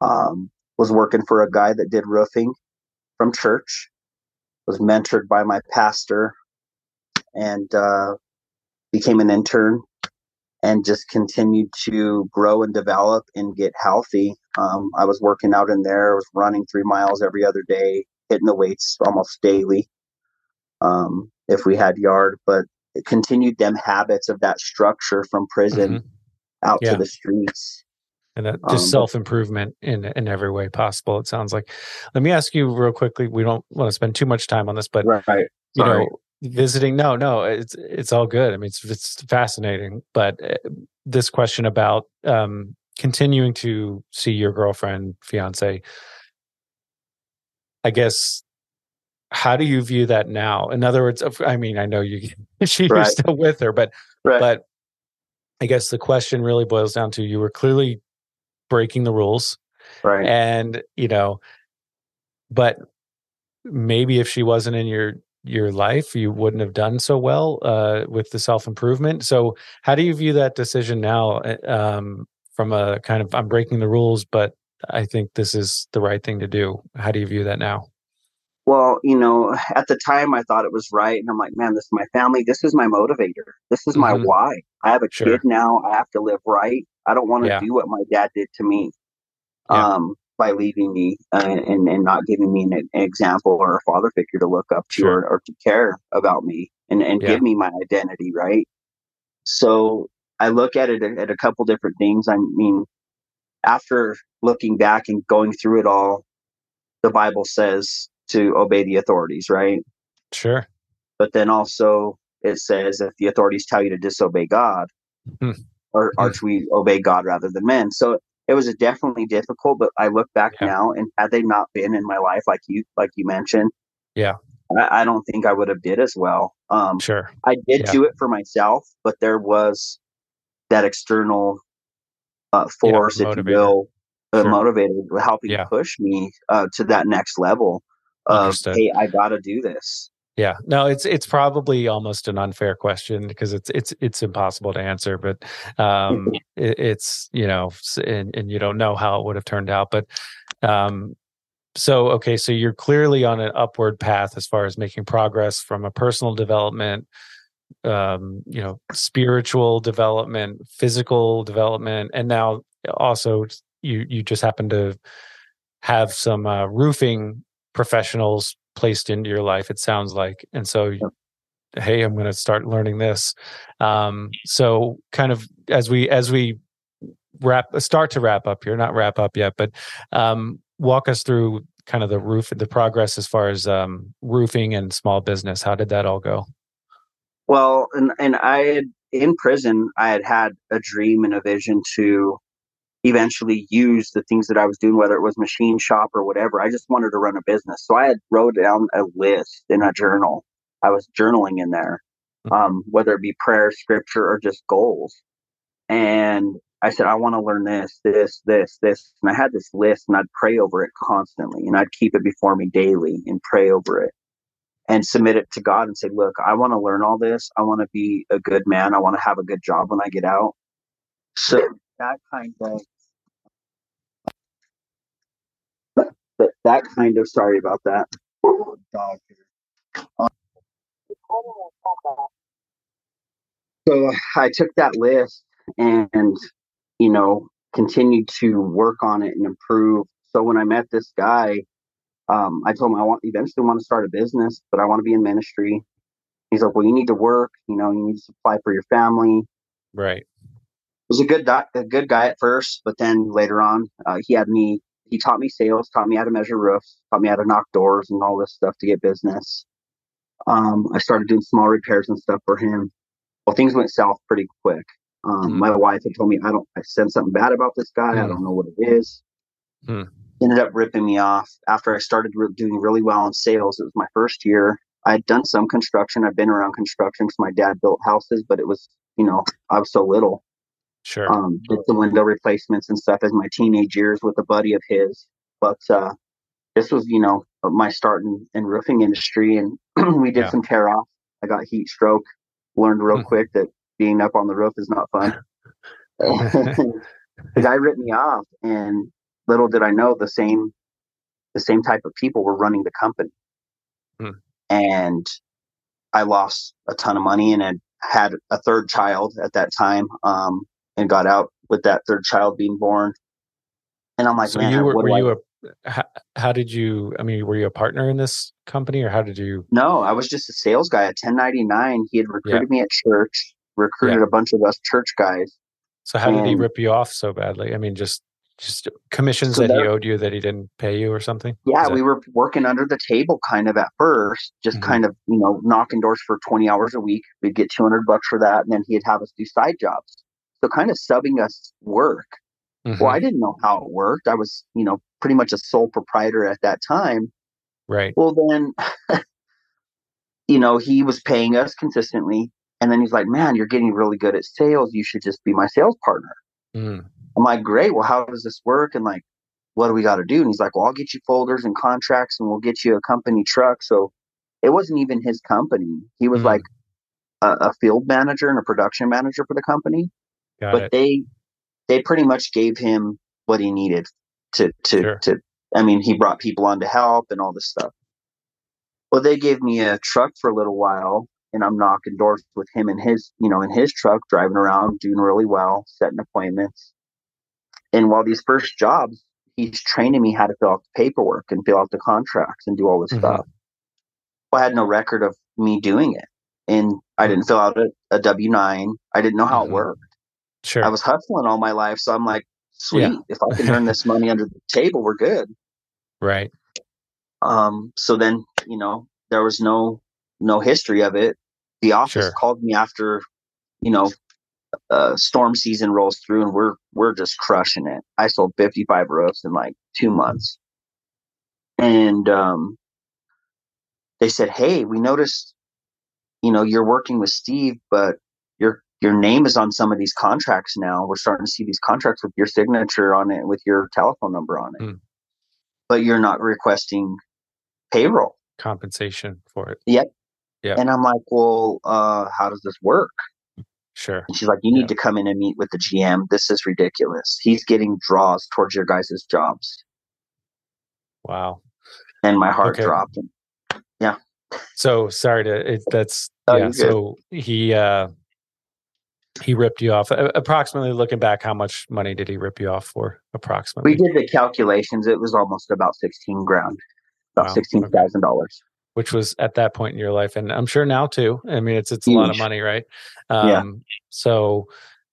Speaker 4: Um, was working for a guy that did roofing from church. Was mentored by my pastor, and uh, became an intern and just continued to grow and develop and get healthy. Um, I was working out in there, I was running three miles every other day, hitting the weights almost daily um, if we had yard, but it continued them habits of that structure from prison mm-hmm. out yeah. to the streets.
Speaker 1: And that just um, self improvement in in every way possible. It sounds like. Let me ask you real quickly. We don't want to spend too much time on this, but
Speaker 4: right.
Speaker 1: you know, visiting no no it's it's all good i mean it's it's fascinating but uh, this question about um continuing to see your girlfriend fiance i guess how do you view that now in other words i mean i know you she, right. still with her but right. but i guess the question really boils down to you were clearly breaking the rules
Speaker 4: right
Speaker 1: and you know but maybe if she wasn't in your your life you wouldn't have done so well uh, with the self improvement so how do you view that decision now uh, um, from a kind of i'm breaking the rules but i think this is the right thing to do how do you view that now
Speaker 4: well you know at the time i thought it was right and i'm like man this is my family this is my motivator this is my mm-hmm. why i have a sure. kid now i have to live right i don't want to yeah. do what my dad did to me yeah. um by leaving me uh, and, and not giving me an, an, example or a father figure to look up to sure. or, or, to care about me and, and yeah. give me my identity, right? So I look at it at a couple different things. I mean, after looking back and going through it all, the Bible says to obey the authorities, right?
Speaker 1: Sure.
Speaker 4: But then also it says if the authorities tell you to disobey God, mm-hmm. or, or mm. we obey God rather than men. So it was definitely difficult, but I look back yeah. now and had they not been in my life, like you, like you mentioned,
Speaker 1: yeah,
Speaker 4: I, I don't think I would have did as well. Um,
Speaker 1: sure.
Speaker 4: I did yeah. do it for myself, but there was that external uh, force, yeah, if you will, uh, sure. motivated, helping yeah. push me uh, to that next level of, Understood. hey, I got to do this.
Speaker 1: Yeah, no, it's it's probably almost an unfair question because it's it's it's impossible to answer, but um, it, it's you know, and and you don't know how it would have turned out, but um, so okay, so you're clearly on an upward path as far as making progress from a personal development, um, you know, spiritual development, physical development, and now also you you just happen to have some uh, roofing professionals placed into your life it sounds like and so hey i'm going to start learning this. Um, so kind of as we as we wrap start to wrap up here not wrap up yet but um, walk us through kind of the roof the progress as far as um, roofing and small business. How did that all go
Speaker 4: well and and i had in prison i had had a dream and a vision to eventually use the things that I was doing, whether it was machine shop or whatever. I just wanted to run a business. So I had wrote down a list in a journal. I was journaling in there, hmm. um, whether it be prayer, scripture, or just goals. And I said, I want to learn this, this, this, this. And I had this list and I'd pray over it constantly and I'd keep it before me daily and pray over it and submit it to God and say, look, I want to learn all this. I want to be a good man. I want to have a good job when I get out. So that kind of that that kind of sorry about that dog here. Um, so I took that list and you know continued to work on it and improve. So when I met this guy, um, I told him I want eventually want to start a business, but I want to be in ministry. He's like, well, you need to work. You know, you need to supply for your family.
Speaker 1: Right.
Speaker 4: He Was a good doc, a good guy at first, but then later on, uh, he had me he taught me sales, taught me how to measure roofs, taught me how to knock doors and all this stuff to get business. Um, I started doing small repairs and stuff for him. Well, things went south pretty quick. Um, mm. My wife had told me I don't. I said something bad about this guy. Mm. I don't know what it is. Mm. Ended up ripping me off after I started doing really well in sales. It was my first year. I had done some construction. I've been around construction because my dad built houses, but it was you know I was so little.
Speaker 1: Sure.
Speaker 4: Um, did the window replacements and stuff as my teenage years with a buddy of his. But uh, this was, you know, my start in, in roofing industry, and we did
Speaker 1: Yeah.
Speaker 4: some tear off. I got heat stroke. Learned real
Speaker 1: Mhm.
Speaker 4: quick that being up on the roof is not fun. the guy ripped me off, and little did I know the same the same type of people were running the company.
Speaker 1: Hmm.
Speaker 4: And I lost a ton of money and had had a third child at that time, um, and got out with that third child being born. And I'm like,
Speaker 1: so
Speaker 4: man,
Speaker 1: you were,
Speaker 4: what
Speaker 1: were
Speaker 4: I
Speaker 1: you a how, how did you i mean were you a partner in this company or how did you
Speaker 4: No, I was just a sales guy at 1099. He had recruited me at church, recruited a bunch of us church guys.
Speaker 1: so how did he rip you off so badly i mean just just commissions
Speaker 4: So
Speaker 1: that he owed you that he didn't pay you or something
Speaker 4: Yeah,
Speaker 1: that-
Speaker 4: we were working under the table kind of at first, just
Speaker 1: Mhm.
Speaker 4: kind of, you know, knocking doors for 20 hours a week. We'd get 200 bucks for that. And then he'd have us do side jobs. So kind of subbing us work.
Speaker 1: Mhm.
Speaker 4: Well, I didn't know how it worked. I was, you know, pretty much a sole proprietor at that time.
Speaker 1: right
Speaker 4: Well, then, you know, he was paying us consistently. And then he's like, man, you're getting really good at sales. You should just be my sales partner.
Speaker 1: Mm.
Speaker 4: I'm like, great. Well, how does this work? And like, what do we got to do? And he's like, well, I'll get you folders and contracts and we'll get you a company truck. So it wasn't even his company. He was
Speaker 1: Mm.
Speaker 4: like a, a field manager and a production manager for the company.
Speaker 1: got
Speaker 4: but
Speaker 1: it
Speaker 4: they, they pretty much gave him what he needed to, to,
Speaker 1: Sure.
Speaker 4: to, I mean, he brought people on to help and all this stuff. Well, they gave me a truck for a little while and I'm knocking doors with him in his, you know, in his truck, driving around, doing really well, setting appointments. And while these first jobs, he's training me how to fill out the paperwork and fill out the contracts and do all this
Speaker 1: Mhm.
Speaker 4: stuff. Well, I had no record of me doing it. And I didn't fill out a, a W 9. I didn't know how
Speaker 1: Mhm.
Speaker 4: it worked.
Speaker 1: sure
Speaker 4: I was hustling all my life. So I'm like, sweet,
Speaker 1: Yeah.
Speaker 4: if I can earn this money under the table, we're good.
Speaker 1: right
Speaker 4: Um, so then, you know, there was no no history of it. The office
Speaker 1: Sure.
Speaker 4: called me after, you know, uh, storm season rolls through and we're we're just crushing it. I sold 55 roofs in like two months, and um, they said, "Hey, we noticed, you know, you're working with Steve, but your your name is on some of these contracts now. We're starting to see these contracts with your signature on it, with your telephone number on it,
Speaker 1: Hmm.
Speaker 4: but you're not requesting payroll."
Speaker 1: compensation for it
Speaker 4: Yep.
Speaker 1: Yeah.
Speaker 4: And I'm like, well, uh, how does this work?
Speaker 1: Sure
Speaker 4: And she's like, you need
Speaker 1: Yeah.
Speaker 4: to come in and meet with the GM. This is ridiculous. He's getting draws towards your guys' jobs.
Speaker 1: wow
Speaker 4: And my heart
Speaker 1: Okay.
Speaker 4: dropped. Yeah.
Speaker 1: So sorry to it, that's
Speaker 4: Oh,
Speaker 1: yeah so he uh he ripped you off approximately looking back how much money did he rip you off for approximately
Speaker 4: We did the calculations. It was almost about 16 grand, about
Speaker 1: Wow. Okay.
Speaker 4: $16,000.
Speaker 1: which was at that point in your life and i'm sure now too i mean it's it's a lot of money right um
Speaker 4: Yeah.
Speaker 1: so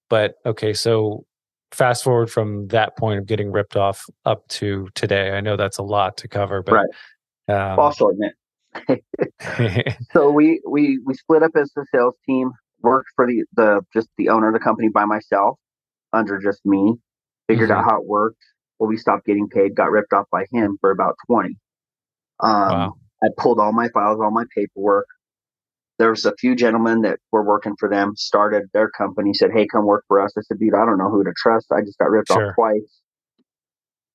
Speaker 1: but okay so fast forward from that point of getting ripped off up to today i know that's a lot to cover but
Speaker 4: I'll
Speaker 1: um.
Speaker 4: So we, we, we split up as the sales team, worked for the, the, just the owner of the company by myself under just me, figured
Speaker 1: Mhm.
Speaker 4: out how it worked. Well, we stopped getting paid, got ripped off by him for about 20. Um,
Speaker 1: Wow.
Speaker 4: I pulled all my files, all my paperwork. There was a few gentlemen that were working for them, started their company, said, Hey, come work for us. I said, dude, I don't know who to trust. I just got ripped
Speaker 1: Sure.
Speaker 4: off twice.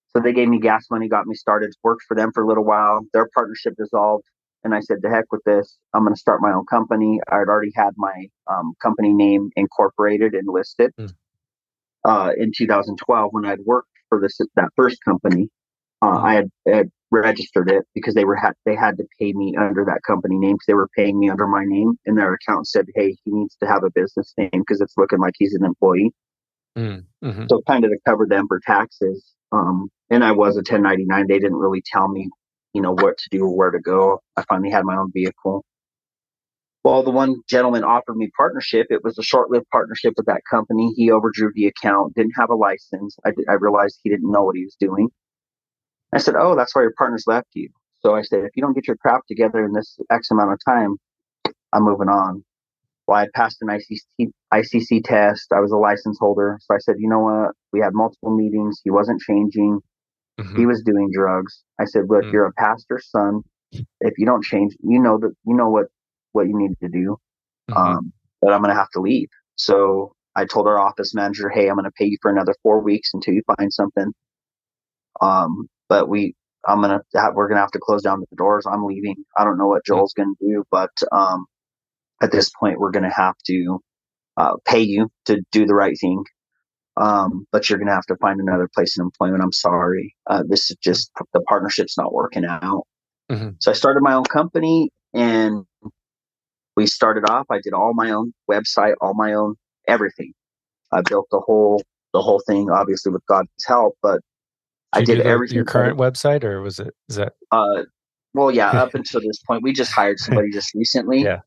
Speaker 4: So they gave me gas money, got me started, worked for them for a little while. Their partnership dissolved. And I said, to heck with this. I'm going to start my own company. I had already had my um, company name incorporated and listed
Speaker 1: Hmm.
Speaker 4: uh, in 2012 when I'd worked for this that first company. Uh,
Speaker 1: Hmm.
Speaker 4: I had, had registered it because they were had they had to pay me under that company name because they were paying me under my name, and their account said, "Hey, he needs to have a business name because it's looking like he's an employee."
Speaker 1: Mm, mhm.
Speaker 4: So kind of to cover them for taxes. Um, and I was a 1099. They didn't really tell me, you know, what to do or where to go. I finally had my own vehicle. Well, the one gentleman offered me partnership. It was a short-lived partnership with that company. He overdrew the account, didn't have a license. I, I realized he didn't know what he was doing. I said, "Oh, that's why your partner's left you." So I said, "If you don't get your crap together in this X amount of time, I'm moving on." Well, I passed an ICC, ICC test. I was a license holder. So I said, you know what? We had multiple meetings. He wasn't changing.
Speaker 1: Mhm.
Speaker 4: He was doing drugs. I said, look,
Speaker 1: Mm.
Speaker 4: you're a pastor's son. If you don't change, you know that you know what what you need to do.
Speaker 1: Mhm.
Speaker 4: Um, but I'm going to have to leave. So I told our office manager, "Hey, I'm going to pay you for another four weeks until you find something." Um, but we, I'm gonna, have, we're gonna have to close down the doors. I'm leaving. I don't know what hmm. Joel's going to do, but um, at this point, we're going to have to uh, pay you to do the right thing. Um, but you're going to have to find another place in employment. I'm sorry. Uh, this is just the partnership's not working out. Mm-hmm. So I started my own company and we started off. I did all my own website, all my own everything. I built the whole the whole thing, obviously with God's help. But
Speaker 1: I did everything. Your current website, or was it? Is that?
Speaker 4: Uh, well, yeah. up until this point, we just hired somebody just recently.
Speaker 1: Yeah.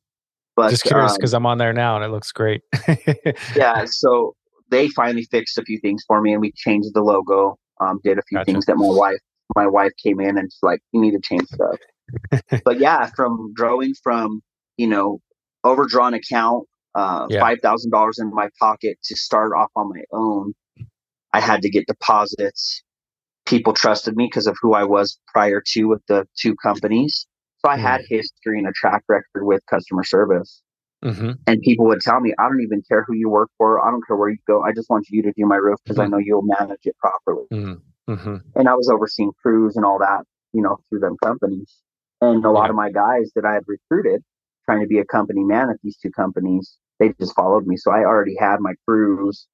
Speaker 1: But just curious because um, I'm on there now and it looks great.
Speaker 4: yeah. So they finally fixed a few things for me, and we changed the logo. Um, did a few gotcha. things that my wife my wife came in and she's like, "You need to change stuff." but yeah, from growing from you know overdrawn account uh, yeah. five thousand dollars in my pocket to start off on my own. I had to get deposits. People trusted me because of who I was prior to with the two companies. So I mm. had history and a track record with customer service. Mm-hmm. And people would tell me, I don't even care who you work for. I don't care where you go. I just want you to do my roof because mm-hmm. I know you'll manage it properly. Mm-hmm. mm-hmm. And I was overseeing crews and all that, you know, through them companies. And a lot of my guys that I had recruited trying to be a company man at these two companies they just followed me. So I already had my crews.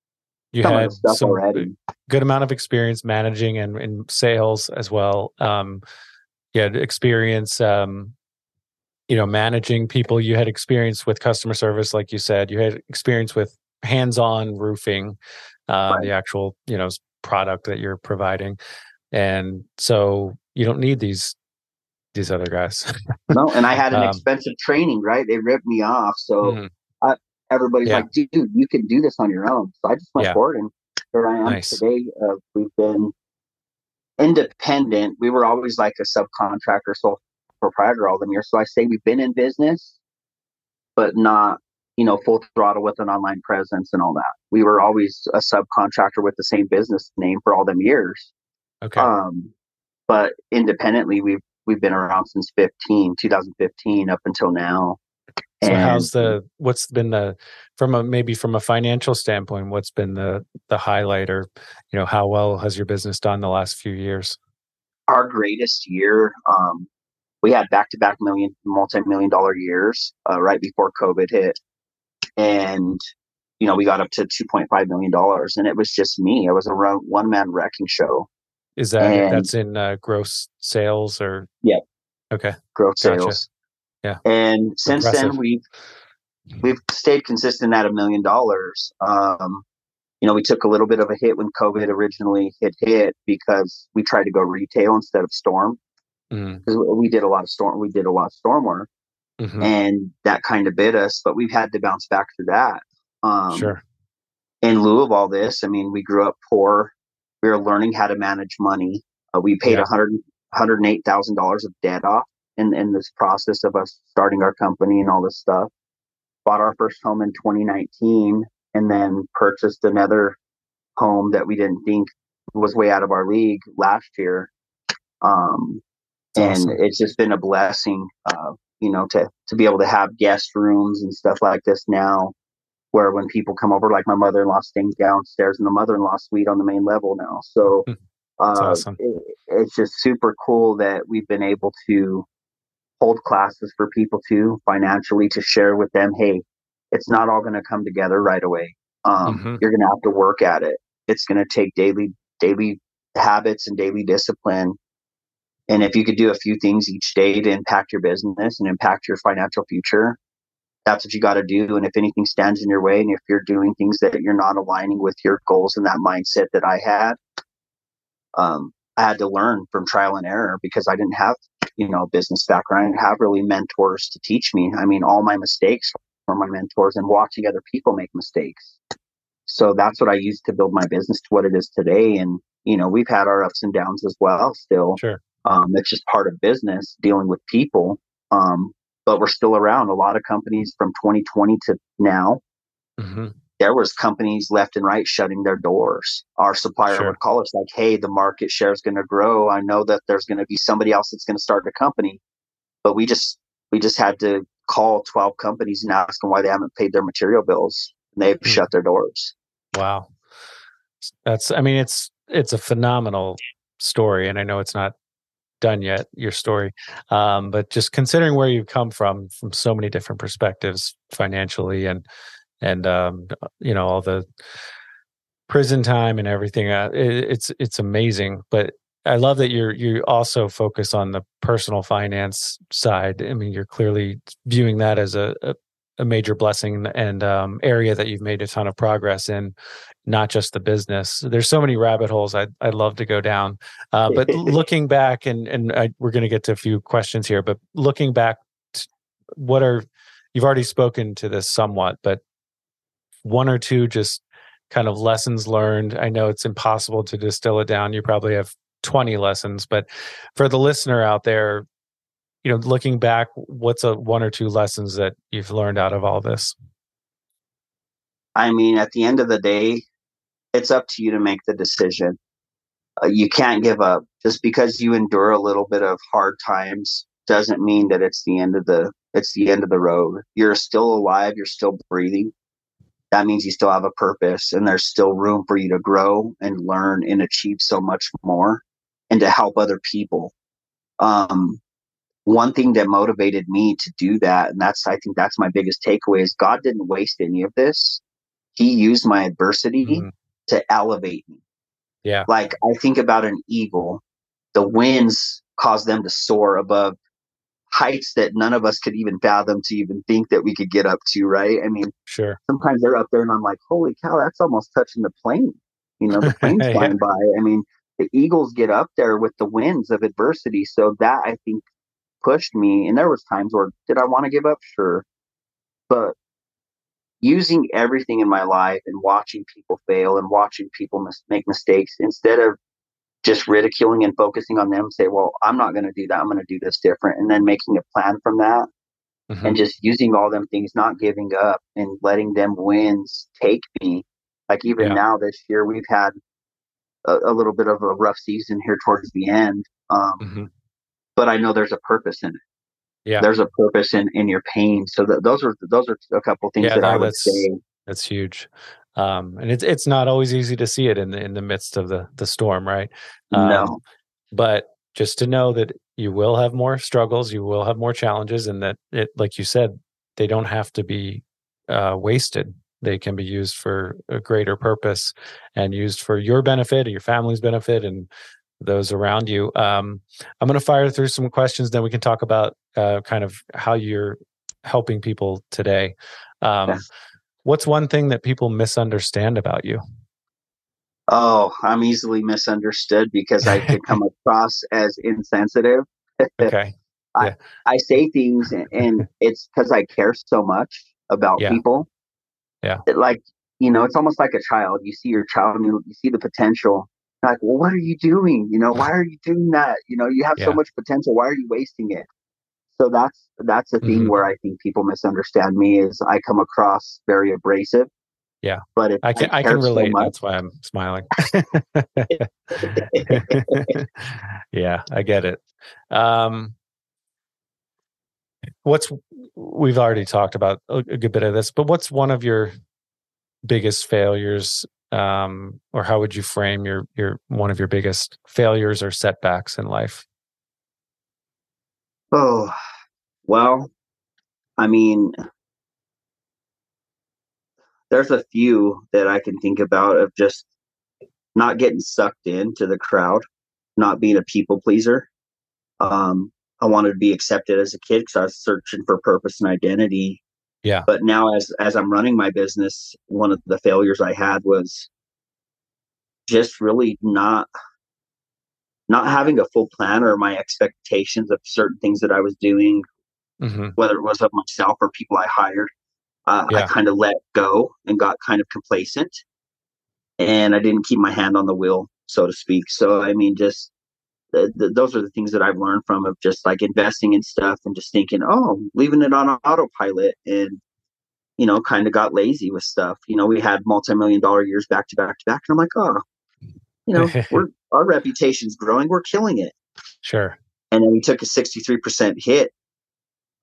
Speaker 1: You had some already. good amount of experience managing and in sales as well. Um, you had experience, um, you know, managing people. You had experience with customer service, like you said. You had experience with hands-on roofing, uh, right. the actual, you know, product that you're providing, and so you don't need these these other guys.
Speaker 4: no, and I had an um, expensive training, right? They ripped me off. So mm-hmm everybody's yeah. like, dude, you can do this on your own. So I just went yeah. forward and here I am nice. today. Uh, we've been independent. We were always like a subcontractor, sole proprietor all the years. So I say we've been in business, but not, you know, full throttle with an online presence and all that. We were always a subcontractor with the same business name for all them years.
Speaker 1: Okay.
Speaker 4: Um, but independently, we've we've been around since 15, 2015 up until now.
Speaker 1: So and, how's the what's been the from a maybe from a financial standpoint, what's been the the highlight or you know how well has your business done the last few years?
Speaker 4: Our greatest year, um, we had back to back million multi million dollar years uh, right before COVID hit, and you know we got up to two point five million dollars, and it was just me. It was a one man wrecking show.
Speaker 1: Is that and, that's in uh, gross sales or?
Speaker 4: Yeah.
Speaker 1: Okay.
Speaker 4: Gross gotcha. sales.
Speaker 1: Yeah.
Speaker 4: And since Impressive. then we've we've stayed consistent at a million dollars. Um, you know, we took a little bit of a hit when COVID originally hit hit because we tried to go retail instead of storm. Because mm-hmm. we did a lot of storm, we did a lot of storm work, mm-hmm. and that kind of bit us. But we've had to bounce back through that.
Speaker 1: Um, sure.
Speaker 4: In lieu of all this, I mean, we grew up poor. We were learning how to manage money. Uh, we paid yeah. 100, $108,000 of debt off in, in this process of us starting our company and all this stuff. Bought our first home in 2019 and then purchased another home that we didn't think was way out of our league last year. Um, and awesome. it's just been a blessing, uh, you know, to, to be able to have guest rooms and stuff like this now where when people come over, like my mother-in-law staying downstairs in the mother-in-law suite on the main level now. So, hmm. uh, awesome. it, it's just super cool that we've been able to hold classes for people too financially to share with them hey it's not all going to come together right away. Um, mm-hmm. you're going to have to work at it. It's going to take daily daily habits and daily discipline. And if you could do a few things each day to impact your business and impact your financial future that's what you got to do. And if anything stands in your way and if you're doing things that you're not aligning with your goals and that mindset that i had um, i had to learn from trial and error because i didn't have you know business background have really mentors to teach me. I mean all my mistakes were my mentors and watching other people make mistakes. So that's what i used to build my business to what it is today. And you know we've had our ups and downs as well still.
Speaker 1: Sure.
Speaker 4: Um, it's just part of business dealing with people. Um, but we're still around. A lot of companies from 2020 to now mm-hmm there was companies left and right shutting their doors. Our supplier sure. would call us like, "Hey, the market share is going to grow. I know that there's going to be somebody else that's going to start a company." But we just we just had to call 12 companies and ask them why they haven't paid their material bills. And they've mm. shut their doors.
Speaker 1: Wow. That's, I mean, it's, it's a phenomenal story. And I know it's not done yet, your story. Um, but just considering where you've come from, from so many different perspectives financially and, and, um, you know, all the prison time and everything, uh, it, it's, it's amazing. But I love that you're you also focus on the personal finance side. I mean, you're clearly viewing that as a, a, a major blessing and um, area that you've made a ton of progress in, not just the business. There's so many rabbit holes I'd I'd love to go down. Uh, but looking back, and and I, we're going to get to a few questions here. But looking back, what are you've already spoken to this somewhat, but one or two just kind of lessons learned. I know it's impossible to distill it down. You probably have 20 lessons but for the listener out there you know looking back what's a one or two lessons that you've learned out of all this?
Speaker 4: I mean at the end of the day it's up to you to make the decision. Uh, you can't give up. Just because you endure a little bit of hard times doesn't mean that it's the end of the it's the end of the road. You're still alive you're still breathing that means you still have a purpose and there's still room for you to grow and learn and achieve so much more and to help other people. Um, one thing that motivated me to do that, and that's I think that's my biggest takeaway is God didn't waste any of this. He used my adversity mm-hmm. to elevate me.
Speaker 1: Yeah.
Speaker 4: Like I think about an eagle, the winds cause them to soar above heights that none of us could even fathom to even think that we could get up to, right? I mean,
Speaker 1: sure.
Speaker 4: Sometimes they're up there and I'm like, holy cow, that's almost touching the plane. You know, the plane's yeah. flying by. I mean, the Eagles get up there with the winds of adversity. So that I think pushed me. And there was times where did I want to give up? Sure. But using everything in my life and watching people fail and watching people mis- make mistakes instead of just ridiculing and focusing on them, say, well, I'm not going to do that. I'm going to do this different. And then making a plan from that mm-hmm. and just using all them things, not giving up and letting them wins take me. Like even yeah. now this year, we've had a, a, little bit of a rough season here towards the end. Um, mm-hmm. But I know there's a purpose in it.
Speaker 1: Yeah,
Speaker 4: there's a purpose in in your pain. So that those are those are a couple things yeah, that no, I would say.
Speaker 1: That's huge. Um, and it's it's not always easy to see it in the in the midst of the the storm, right?
Speaker 4: Um, no,
Speaker 1: but just to know that you will have more struggles, you will have more challenges, and that it, like you said, they don't have to be uh, wasted they can be used for a greater purpose and used for your benefit your family's benefit and those around you. Um, I'm going to fire through some questions, then we can talk about uh, kind of how you're helping people today. Um, yes. What's one thing that people misunderstand about you?
Speaker 4: Oh, I'm easily misunderstood because I could come across as insensitive.
Speaker 1: okay.
Speaker 4: Yeah. I, I say things and it's because I care so much about yeah. people
Speaker 1: yeah.
Speaker 4: It, like, you know, it's almost like a child. You see your child and you, you see the potential. You're like, well, what are you doing? You know, why are you doing that? You know, you have yeah. so much potential. Why are you wasting it? So that's that's the thing mm-hmm. where I think people misunderstand me is I come across very abrasive.
Speaker 1: Yeah,
Speaker 4: but
Speaker 1: I can I, I can relate. So that's why I'm smiling. yeah, I get it. Um, what's we've already talked about a, a, good bit of this but what's one of your biggest failures um, or how would you frame your your one of your biggest failures or setbacks in life
Speaker 4: oh well i mean there's a few that i can think about of just not getting sucked into the crowd not being a people pleaser um I wanted to be accepted as a kid because I was searching for purpose and identity.
Speaker 1: Yeah.
Speaker 4: But now, as as I'm running my business, one of the failures I had was just really not not having a full plan or my expectations of certain things that I was doing, mm-hmm. whether it was of myself or people I hired. Uh, yeah. I kind of let go and got kind of complacent, and I didn't keep my hand on the wheel, so to speak. So I mean, just the, those are the things that I've learned from of just like investing in stuff and just thinking, oh, leaving it on autopilot and you know, kind of got lazy with stuff. You know, we had multi-million dollar years back to back to back, and I'm like, oh, you know, we're our reputation's growing, we're killing it.
Speaker 1: Sure.
Speaker 4: And then we took a 63% hit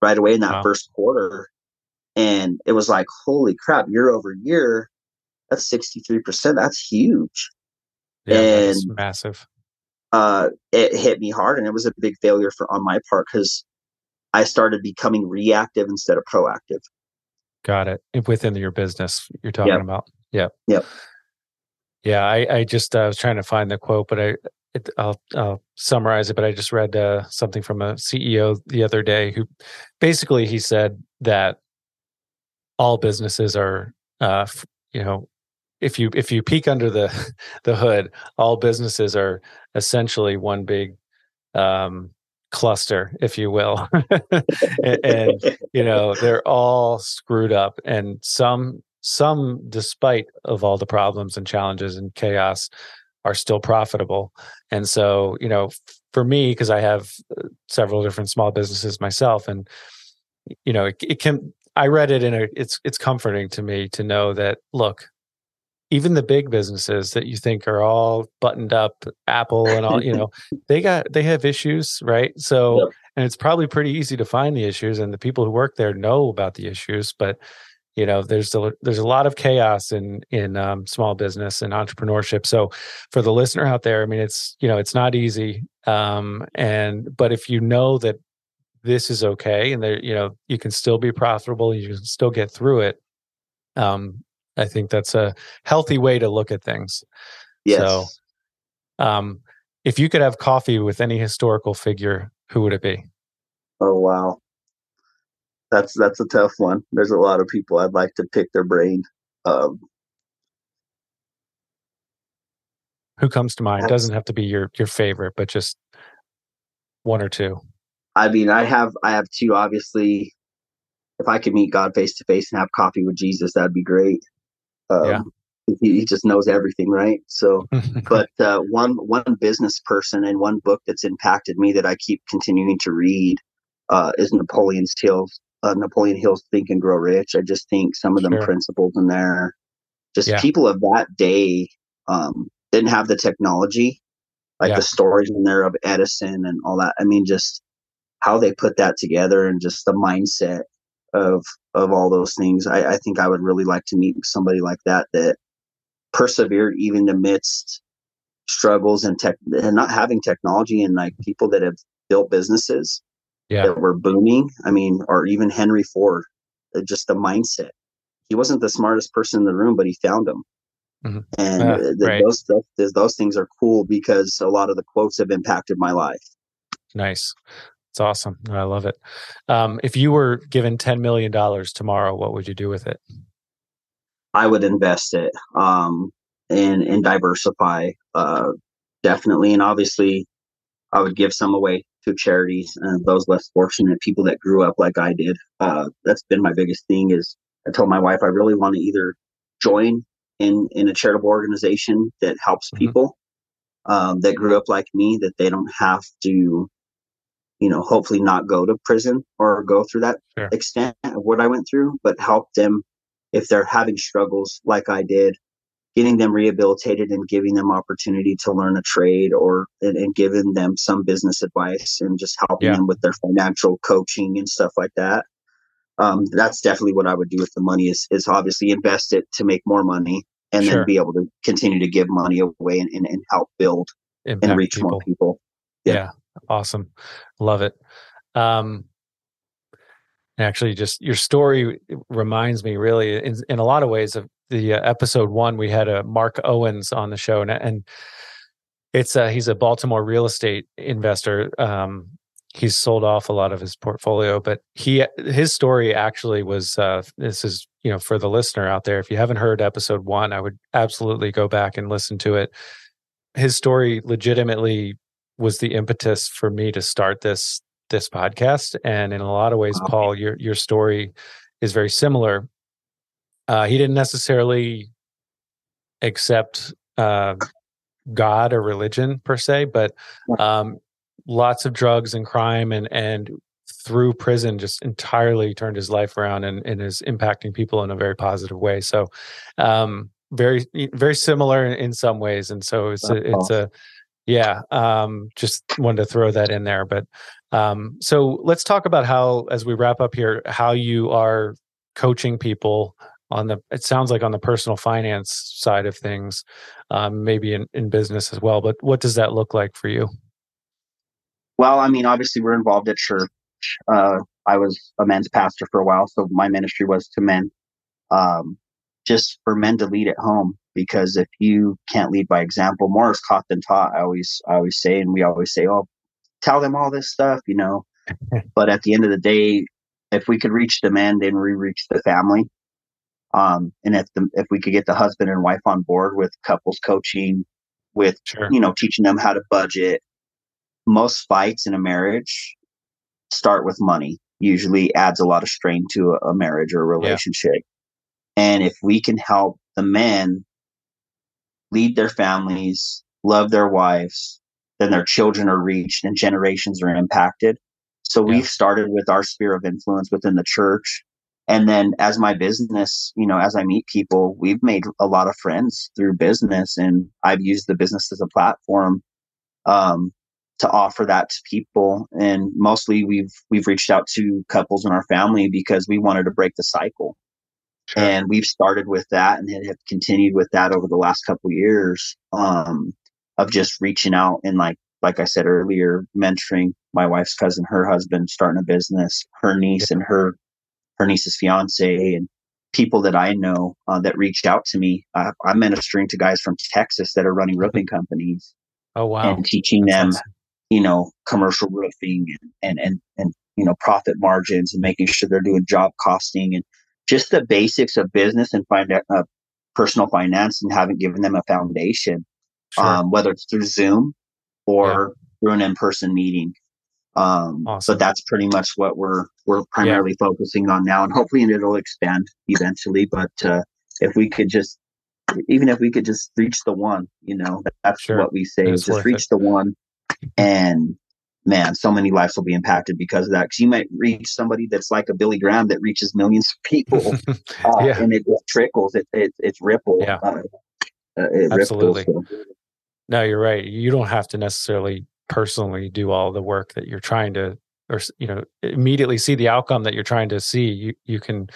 Speaker 4: right away in that wow. first quarter. and it was like, holy crap, year over year, that's 63%. That's huge.
Speaker 1: Yeah,
Speaker 4: and
Speaker 1: that's massive.
Speaker 4: Uh, it hit me hard and it was a big failure for on my part because I started becoming reactive instead of proactive.
Speaker 1: Got it. Within your business, you're talking
Speaker 4: Yep.
Speaker 1: about. Yep.
Speaker 4: Yep.
Speaker 1: Yeah, I, I just uh, was trying to find the quote, but I it, I'll, I'll summarize it. But I just read uh, something from a CEO the other day who basically he said that all businesses are, uh, you know, if you if you peek under the the hood, all businesses are essentially one big um, cluster, if you will, and, and you know they're all screwed up, and some some despite of all the problems and challenges and chaos are still profitable and so you know for me because i have uh, several different small businesses myself and you know it, it can i read it in a it's it's comforting to me to know that look even the big businesses that you think are all buttoned up apple and all you know they got they have issues right so
Speaker 4: Yep.
Speaker 1: and it's probably pretty easy to find the issues and the people who work there know about the issues but you know there's a there's a lot of chaos in in um, small business and entrepreneurship so for the listener out there i mean it's you know it's not easy um and but if you know that this is okay and there you know you can still be profitable you can still get through it um i think that's a healthy way to look at things
Speaker 4: Yes.
Speaker 1: So- um if you could have coffee with any historical figure who would it be
Speaker 4: oh wow. That's that's a tough one. There's a lot of people I'd like to pick their brain. Um,
Speaker 1: who comes to mind doesn't have to be your your favorite but just one or two
Speaker 4: I mean, I have I have two. Obviously, if I could meet God face to face and have coffee with Jesus, that'd be great. Um,
Speaker 1: Yeah.
Speaker 4: He, he just knows everything, right? So, but uh, one one business person and one book that's impacted me that I keep continuing to read uh, is Napoleon's Hill's uh, Napoleon Hill's Think and Grow Rich. I just think some of them
Speaker 1: Sure.
Speaker 4: principles in there, just
Speaker 1: Yeah.
Speaker 4: people of that day um, didn't have the technology, like
Speaker 1: Yeah.
Speaker 4: the stories in there of Edison and all that. I mean, just how they put that together and just the mindset of of all those things. I, I think I would really like to meet somebody like that that persevered even amidst struggles and tech and not having technology and like people that have built businesses
Speaker 1: yeah
Speaker 4: that were booming. I mean, or even Henry Ford, uh, just the mindset. He wasn't the smartest person in the room, but he found them.
Speaker 1: Mhm.
Speaker 4: And uh, th-
Speaker 1: right.
Speaker 4: those, those those things are cool because a lot of the quotes have impacted my life.
Speaker 1: Nice. It's awesome. I love it. Um, if you were given $10 million tomorrow, what would you do with it?
Speaker 4: I would invest it um, and and diversify uh, definitely, and obviously, I would give some away to charities and those less fortunate people that grew up like I did. Uh, that's been my biggest thing. Is I told my wife I really want to either join in in a charitable organization that helps
Speaker 1: Mhm.
Speaker 4: people um, that grew up like me, that they don't have to, you know, hopefully not go to prison or go through that
Speaker 1: Sure.
Speaker 4: extent of what I went through, but help them if they're having struggles like I did, getting them rehabilitated and giving them opportunity to learn a trade or and, and giving them some business advice and just helping
Speaker 1: Yeah.
Speaker 4: them with their financial coaching and stuff like that. Um, that's definitely what I would do with the money is is obviously invest it to make more money and
Speaker 1: Sure.
Speaker 4: then be able to continue to give money away and, and, and help build and
Speaker 1: Impact
Speaker 4: reach more people.
Speaker 1: Yeah.
Speaker 4: Yeah.
Speaker 1: Awesome. Love it. Um, actually, just your story reminds me really in, in a lot of ways of the uh, episode one, we had a Mark Owens on the show and, and it's uh he's a Baltimore real estate investor. Um, he's sold off a lot of his portfolio, but he his story actually was uh, this is you know for the listener out there. If you haven't heard episode one, I would absolutely go back and listen to it. His story legitimately was the impetus for me to start this this podcast, and in a lot of ways, Paul, your your story is very similar. Uh, he didn't necessarily accept uh, God or religion per se, but um, lots of drugs and crime and and through prison just entirely turned his life around and, and is impacting people in a very positive way. So um, very very similar in some ways, and so it's a, it's a yeah. Um, just wanted to throw that in there, but um, so let's talk about how as we wrap up here how you are coaching people on the it sounds like on the personal finance side of things um, maybe in, in business as well but what does that look like for you?
Speaker 4: Well i mean obviously we're involved at church. Uh, i was a men's pastor for a while so my ministry was to men. Um, just for men to lead at home because if you can't lead by example more is taught than taught. I always i always say and we always say oh tell them all this stuff you know? But at the end of the day if we could reach the men then we reach the family um, and if the, if we could get the husband and wife on board with couples coaching with sure. you know teaching them how to budget most fights in a marriage start with money usually adds a lot of strain to a, a marriage or a relationship yeah. and if we can help the men lead their families, love their wives, then their children are reached and generations are impacted. So yeah. we've started with our sphere of influence within the church. And then as my business, you know, as I meet people, we've made a lot of friends through business and I've used the business as a platform um, to offer that to people. And mostly we've we've reached out to couples in our family because we wanted to break the cycle. Sure. And we've started with that and have continued with that over the last couple of years um, of just reaching out and like like I said earlier, mentoring my wife's cousin, her husband, starting a business, her niece and her her niece's fiance, and people that I know uh, that reached out to me. Uh, I'm ministering to guys from Texas that are running roofing companies.
Speaker 1: Oh wow!
Speaker 4: And teaching That's them, awesome. you know, commercial roofing and, and and and you know profit margins and making sure they're doing job costing and just the basics of business and find uh, personal finance and haven't given them a foundation, sure. um, whether it's through Zoom or yeah. through an in-person meeting. Um, awesome. But that's pretty much what we're we're primarily yeah. focusing on now, and hopefully it'll expand eventually. But uh, if we could just, even if we could just reach the one, you know, that's sure. what we say: is just reach it. the one, and man, so many lives will be impacted because of that. Because you might reach somebody that's like a Billy Graham that reaches millions of people, uh, yeah. and it just trickles. It, it it's ripple.
Speaker 1: Yeah, uh, uh, it absolutely. Ripples, so. No, you're right. You don't have to necessarily personally do all the work that you're trying to, or you know, immediately see the outcome that you're trying to see. You you can,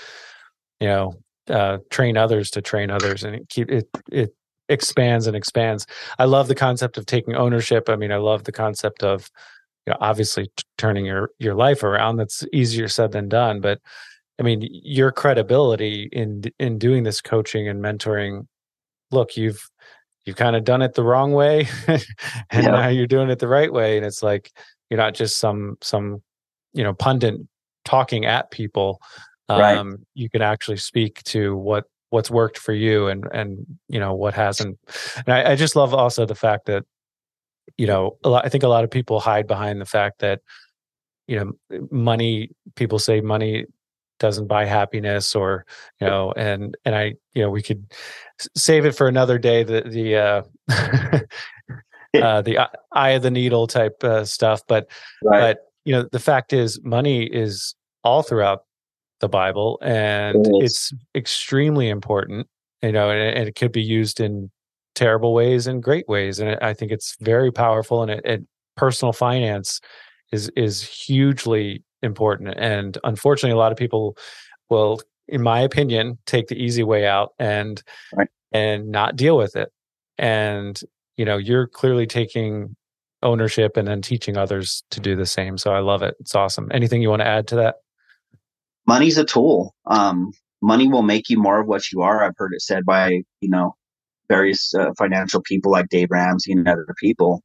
Speaker 1: you know, uh, train others to train others, and it keep it it expands and expands. I love the concept of taking ownership. I mean, I love the concept of you know, obviously t- turning your your life around. That's easier said than done. But I mean, your credibility in in doing this coaching and mentoring. Look, you've you've kind of done it the wrong way, and yeah. now you're doing it the right way. And it's like you're not just some some you know pundit talking at people. Um, right. You can actually speak to what what's worked for you and and you know what hasn't. And I, I just love also the fact that you know, a lot, I think a lot of people hide behind the fact that, you know, money, people say money doesn't buy happiness or, you know, and, and I, you know, we could save it for another day, the, the, uh, uh the eye of the needle type uh, stuff. But, right. but, you know, the fact is money is all throughout the Bible and it it's extremely important, you know, and, and it could be used in terrible ways and great ways. And I think it's very powerful. And it, it, personal finance is is hugely important. And unfortunately, a lot of people will, in my opinion, take the easy way out and right. and not deal with it. And you know, you're clearly taking ownership and then teaching others to do the same. So I love it. It's awesome. Anything you want to add to that?
Speaker 4: Money's a tool. Um, money will make you more of what you are. I've heard it said by, you know, various uh, financial people like Dave Ramsey and other people.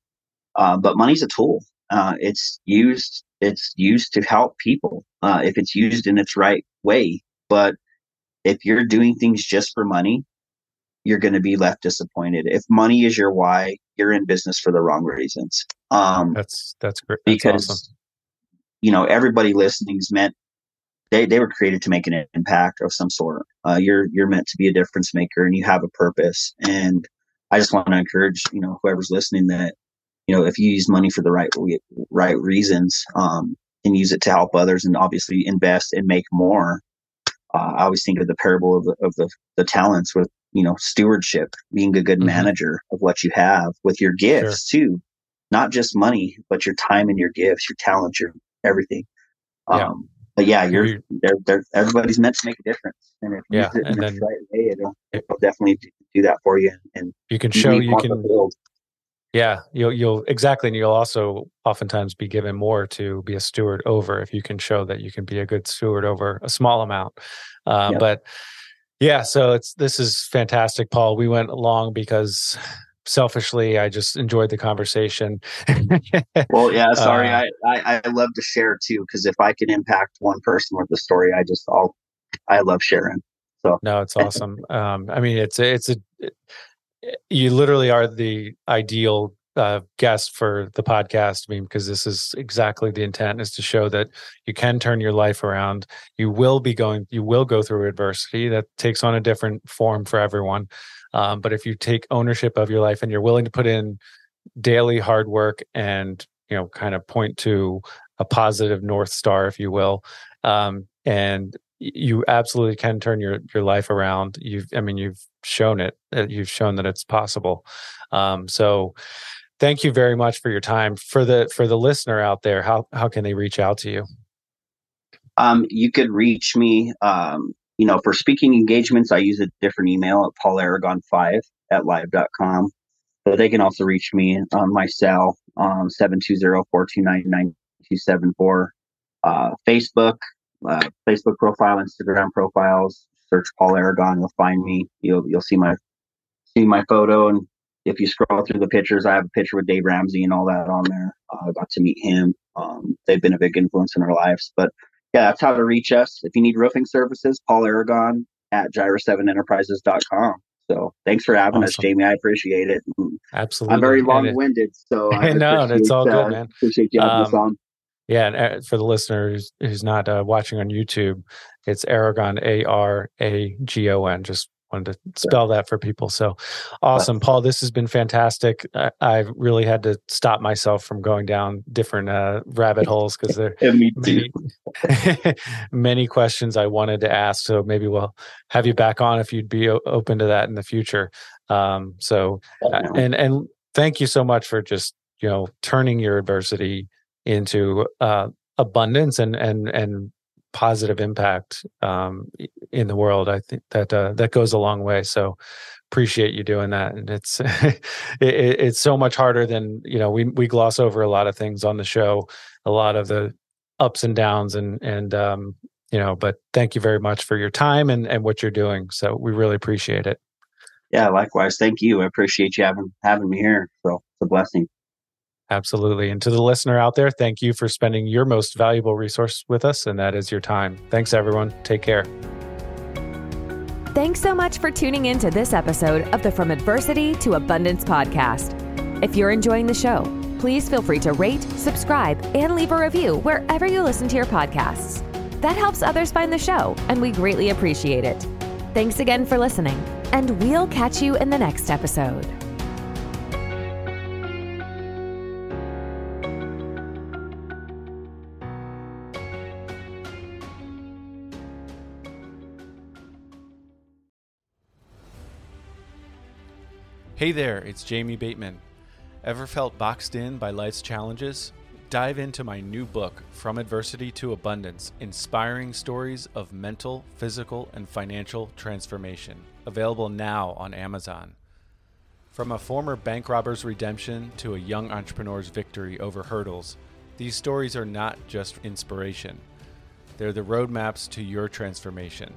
Speaker 4: Uh, but money's a tool. Uh, it's used. It's used to help people uh, if it's used in its right way. But if you're doing things just for money, you're going to be left disappointed. If money is your why, you're in business for the wrong reasons.
Speaker 1: Um, that's that's great. That's
Speaker 4: because
Speaker 1: awesome.
Speaker 4: you know everybody listening is meant they, they were created to make an impact of some sort. Uh, you're you're meant to be a difference maker, and you have a purpose. And I just want to encourage you know whoever's listening that you know if you use money for the right right reasons um, and use it to help others, and obviously invest and make more. Uh, I always think of the parable of the, of the the talents with you know stewardship, being a good mm-hmm. manager of what you have with your gifts sure. too, not just money, but your time and your gifts, your talents, your everything. Um, but yeah, you're, they're, they're, everybody's meant to make a difference, and if you
Speaker 1: yeah, it then,
Speaker 4: the right way, it'll, it'll definitely do that for you. And
Speaker 1: you can show you can. Yeah, you'll you'll exactly, and you'll also oftentimes be given more to be a steward over if you can show that you can be a good steward over a small amount. Uh, But yeah, so it's this is fantastic, Paul. We went along because selfishly i just enjoyed the conversation
Speaker 4: well yeah sorry uh, I, I, I love to share too because if i can impact one person with the story i just all i love sharing so
Speaker 1: no it's awesome um i mean it's a, it's a you literally are the ideal uh, guest for the podcast. I mean, because this is exactly the intent is to show that you can turn your life around. You will be going, you will go through adversity that takes on a different form for everyone. Um, but if you take ownership of your life and you're willing to put in daily hard work and you know kind of point to a positive north star, if you will, um, and you absolutely can turn your your life around. You've, I mean, you've shown it. You've shown that it's possible. Um, so, thank you very much for your time. For the for the listener out there, how how can they reach out to you?
Speaker 4: Um, you could reach me um, you know, for speaking engagements, I use a different email at paularagon5 at live.com. But they can also reach me on my cell, um, 720-429-9274. Uh, Facebook, uh, Facebook profile, Instagram profiles, search Paul Aragon, you'll find me. You'll, you'll see my, see my photo. And if you scroll through the pictures, I have a picture with Dave Ramsey and all that on there. Uh, I got to meet him. Um, they've been a big influence in our lives, but yeah, that's how to reach us. If you need roofing services, Paul Aragon at jireh7enterprises.com. So thanks for having awesome. us, Jamie. I appreciate it.
Speaker 1: Absolutely.
Speaker 4: I'm very long winded. So
Speaker 1: I know it's all good, uh, man.
Speaker 4: Appreciate you having um, us on.
Speaker 1: Yeah, and uh, for the listener who's, who's not uh, watching on YouTube, it's Aragon, A R A G O N. Just wanted to spell that for people. So awesome, Paul. This has been fantastic. I, I've really had to stop myself from going down different uh, rabbit holes because there are many, many questions I wanted to ask. So maybe we'll have you back on if you'd be o- open to that in the future. Um, so uh, and and thank you so much for just you know turning your adversity into uh, abundance and and and positive impact um, in the world. I think that uh, that goes a long way. So appreciate you doing that. And it's it, it's so much harder than you know. We we gloss over a lot of things on the show, a lot of the ups and downs, and and um, you know. But thank you very much for your time and and what you're doing. So we really appreciate it.
Speaker 4: Yeah, likewise. Thank you. I appreciate you having having me here. So it's a blessing.
Speaker 1: Absolutely. And to the listener out there, thank you for spending your most valuable resource with us, and that is your time. Thanks, everyone. Take care.
Speaker 3: Thanks so much for tuning in to this episode of the From Adversity to Abundance podcast. If you're enjoying the show, please feel free to rate, subscribe, and leave a review wherever you listen to your podcasts. That helps others find the show, and we greatly appreciate it. Thanks again for listening, and we'll catch you in the next episode.
Speaker 1: Hey there, it's Jamie Bateman. Ever felt boxed in by life's challenges? Dive into my new book, From Adversity to Abundance Inspiring Stories of Mental, Physical, and Financial Transformation. Available now on Amazon. From a former bank robber's redemption to a young entrepreneur's victory over hurdles, these stories are not just inspiration, they're the roadmaps to your transformation.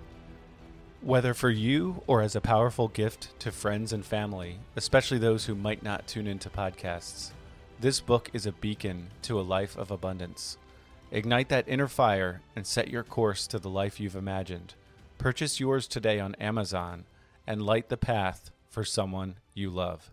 Speaker 1: Whether for you or as a powerful gift to friends and family, especially those who might not tune into podcasts, this book is a beacon to a life of abundance. Ignite that inner fire and set your course to the life you've imagined. Purchase yours today on Amazon and light the path for someone you love.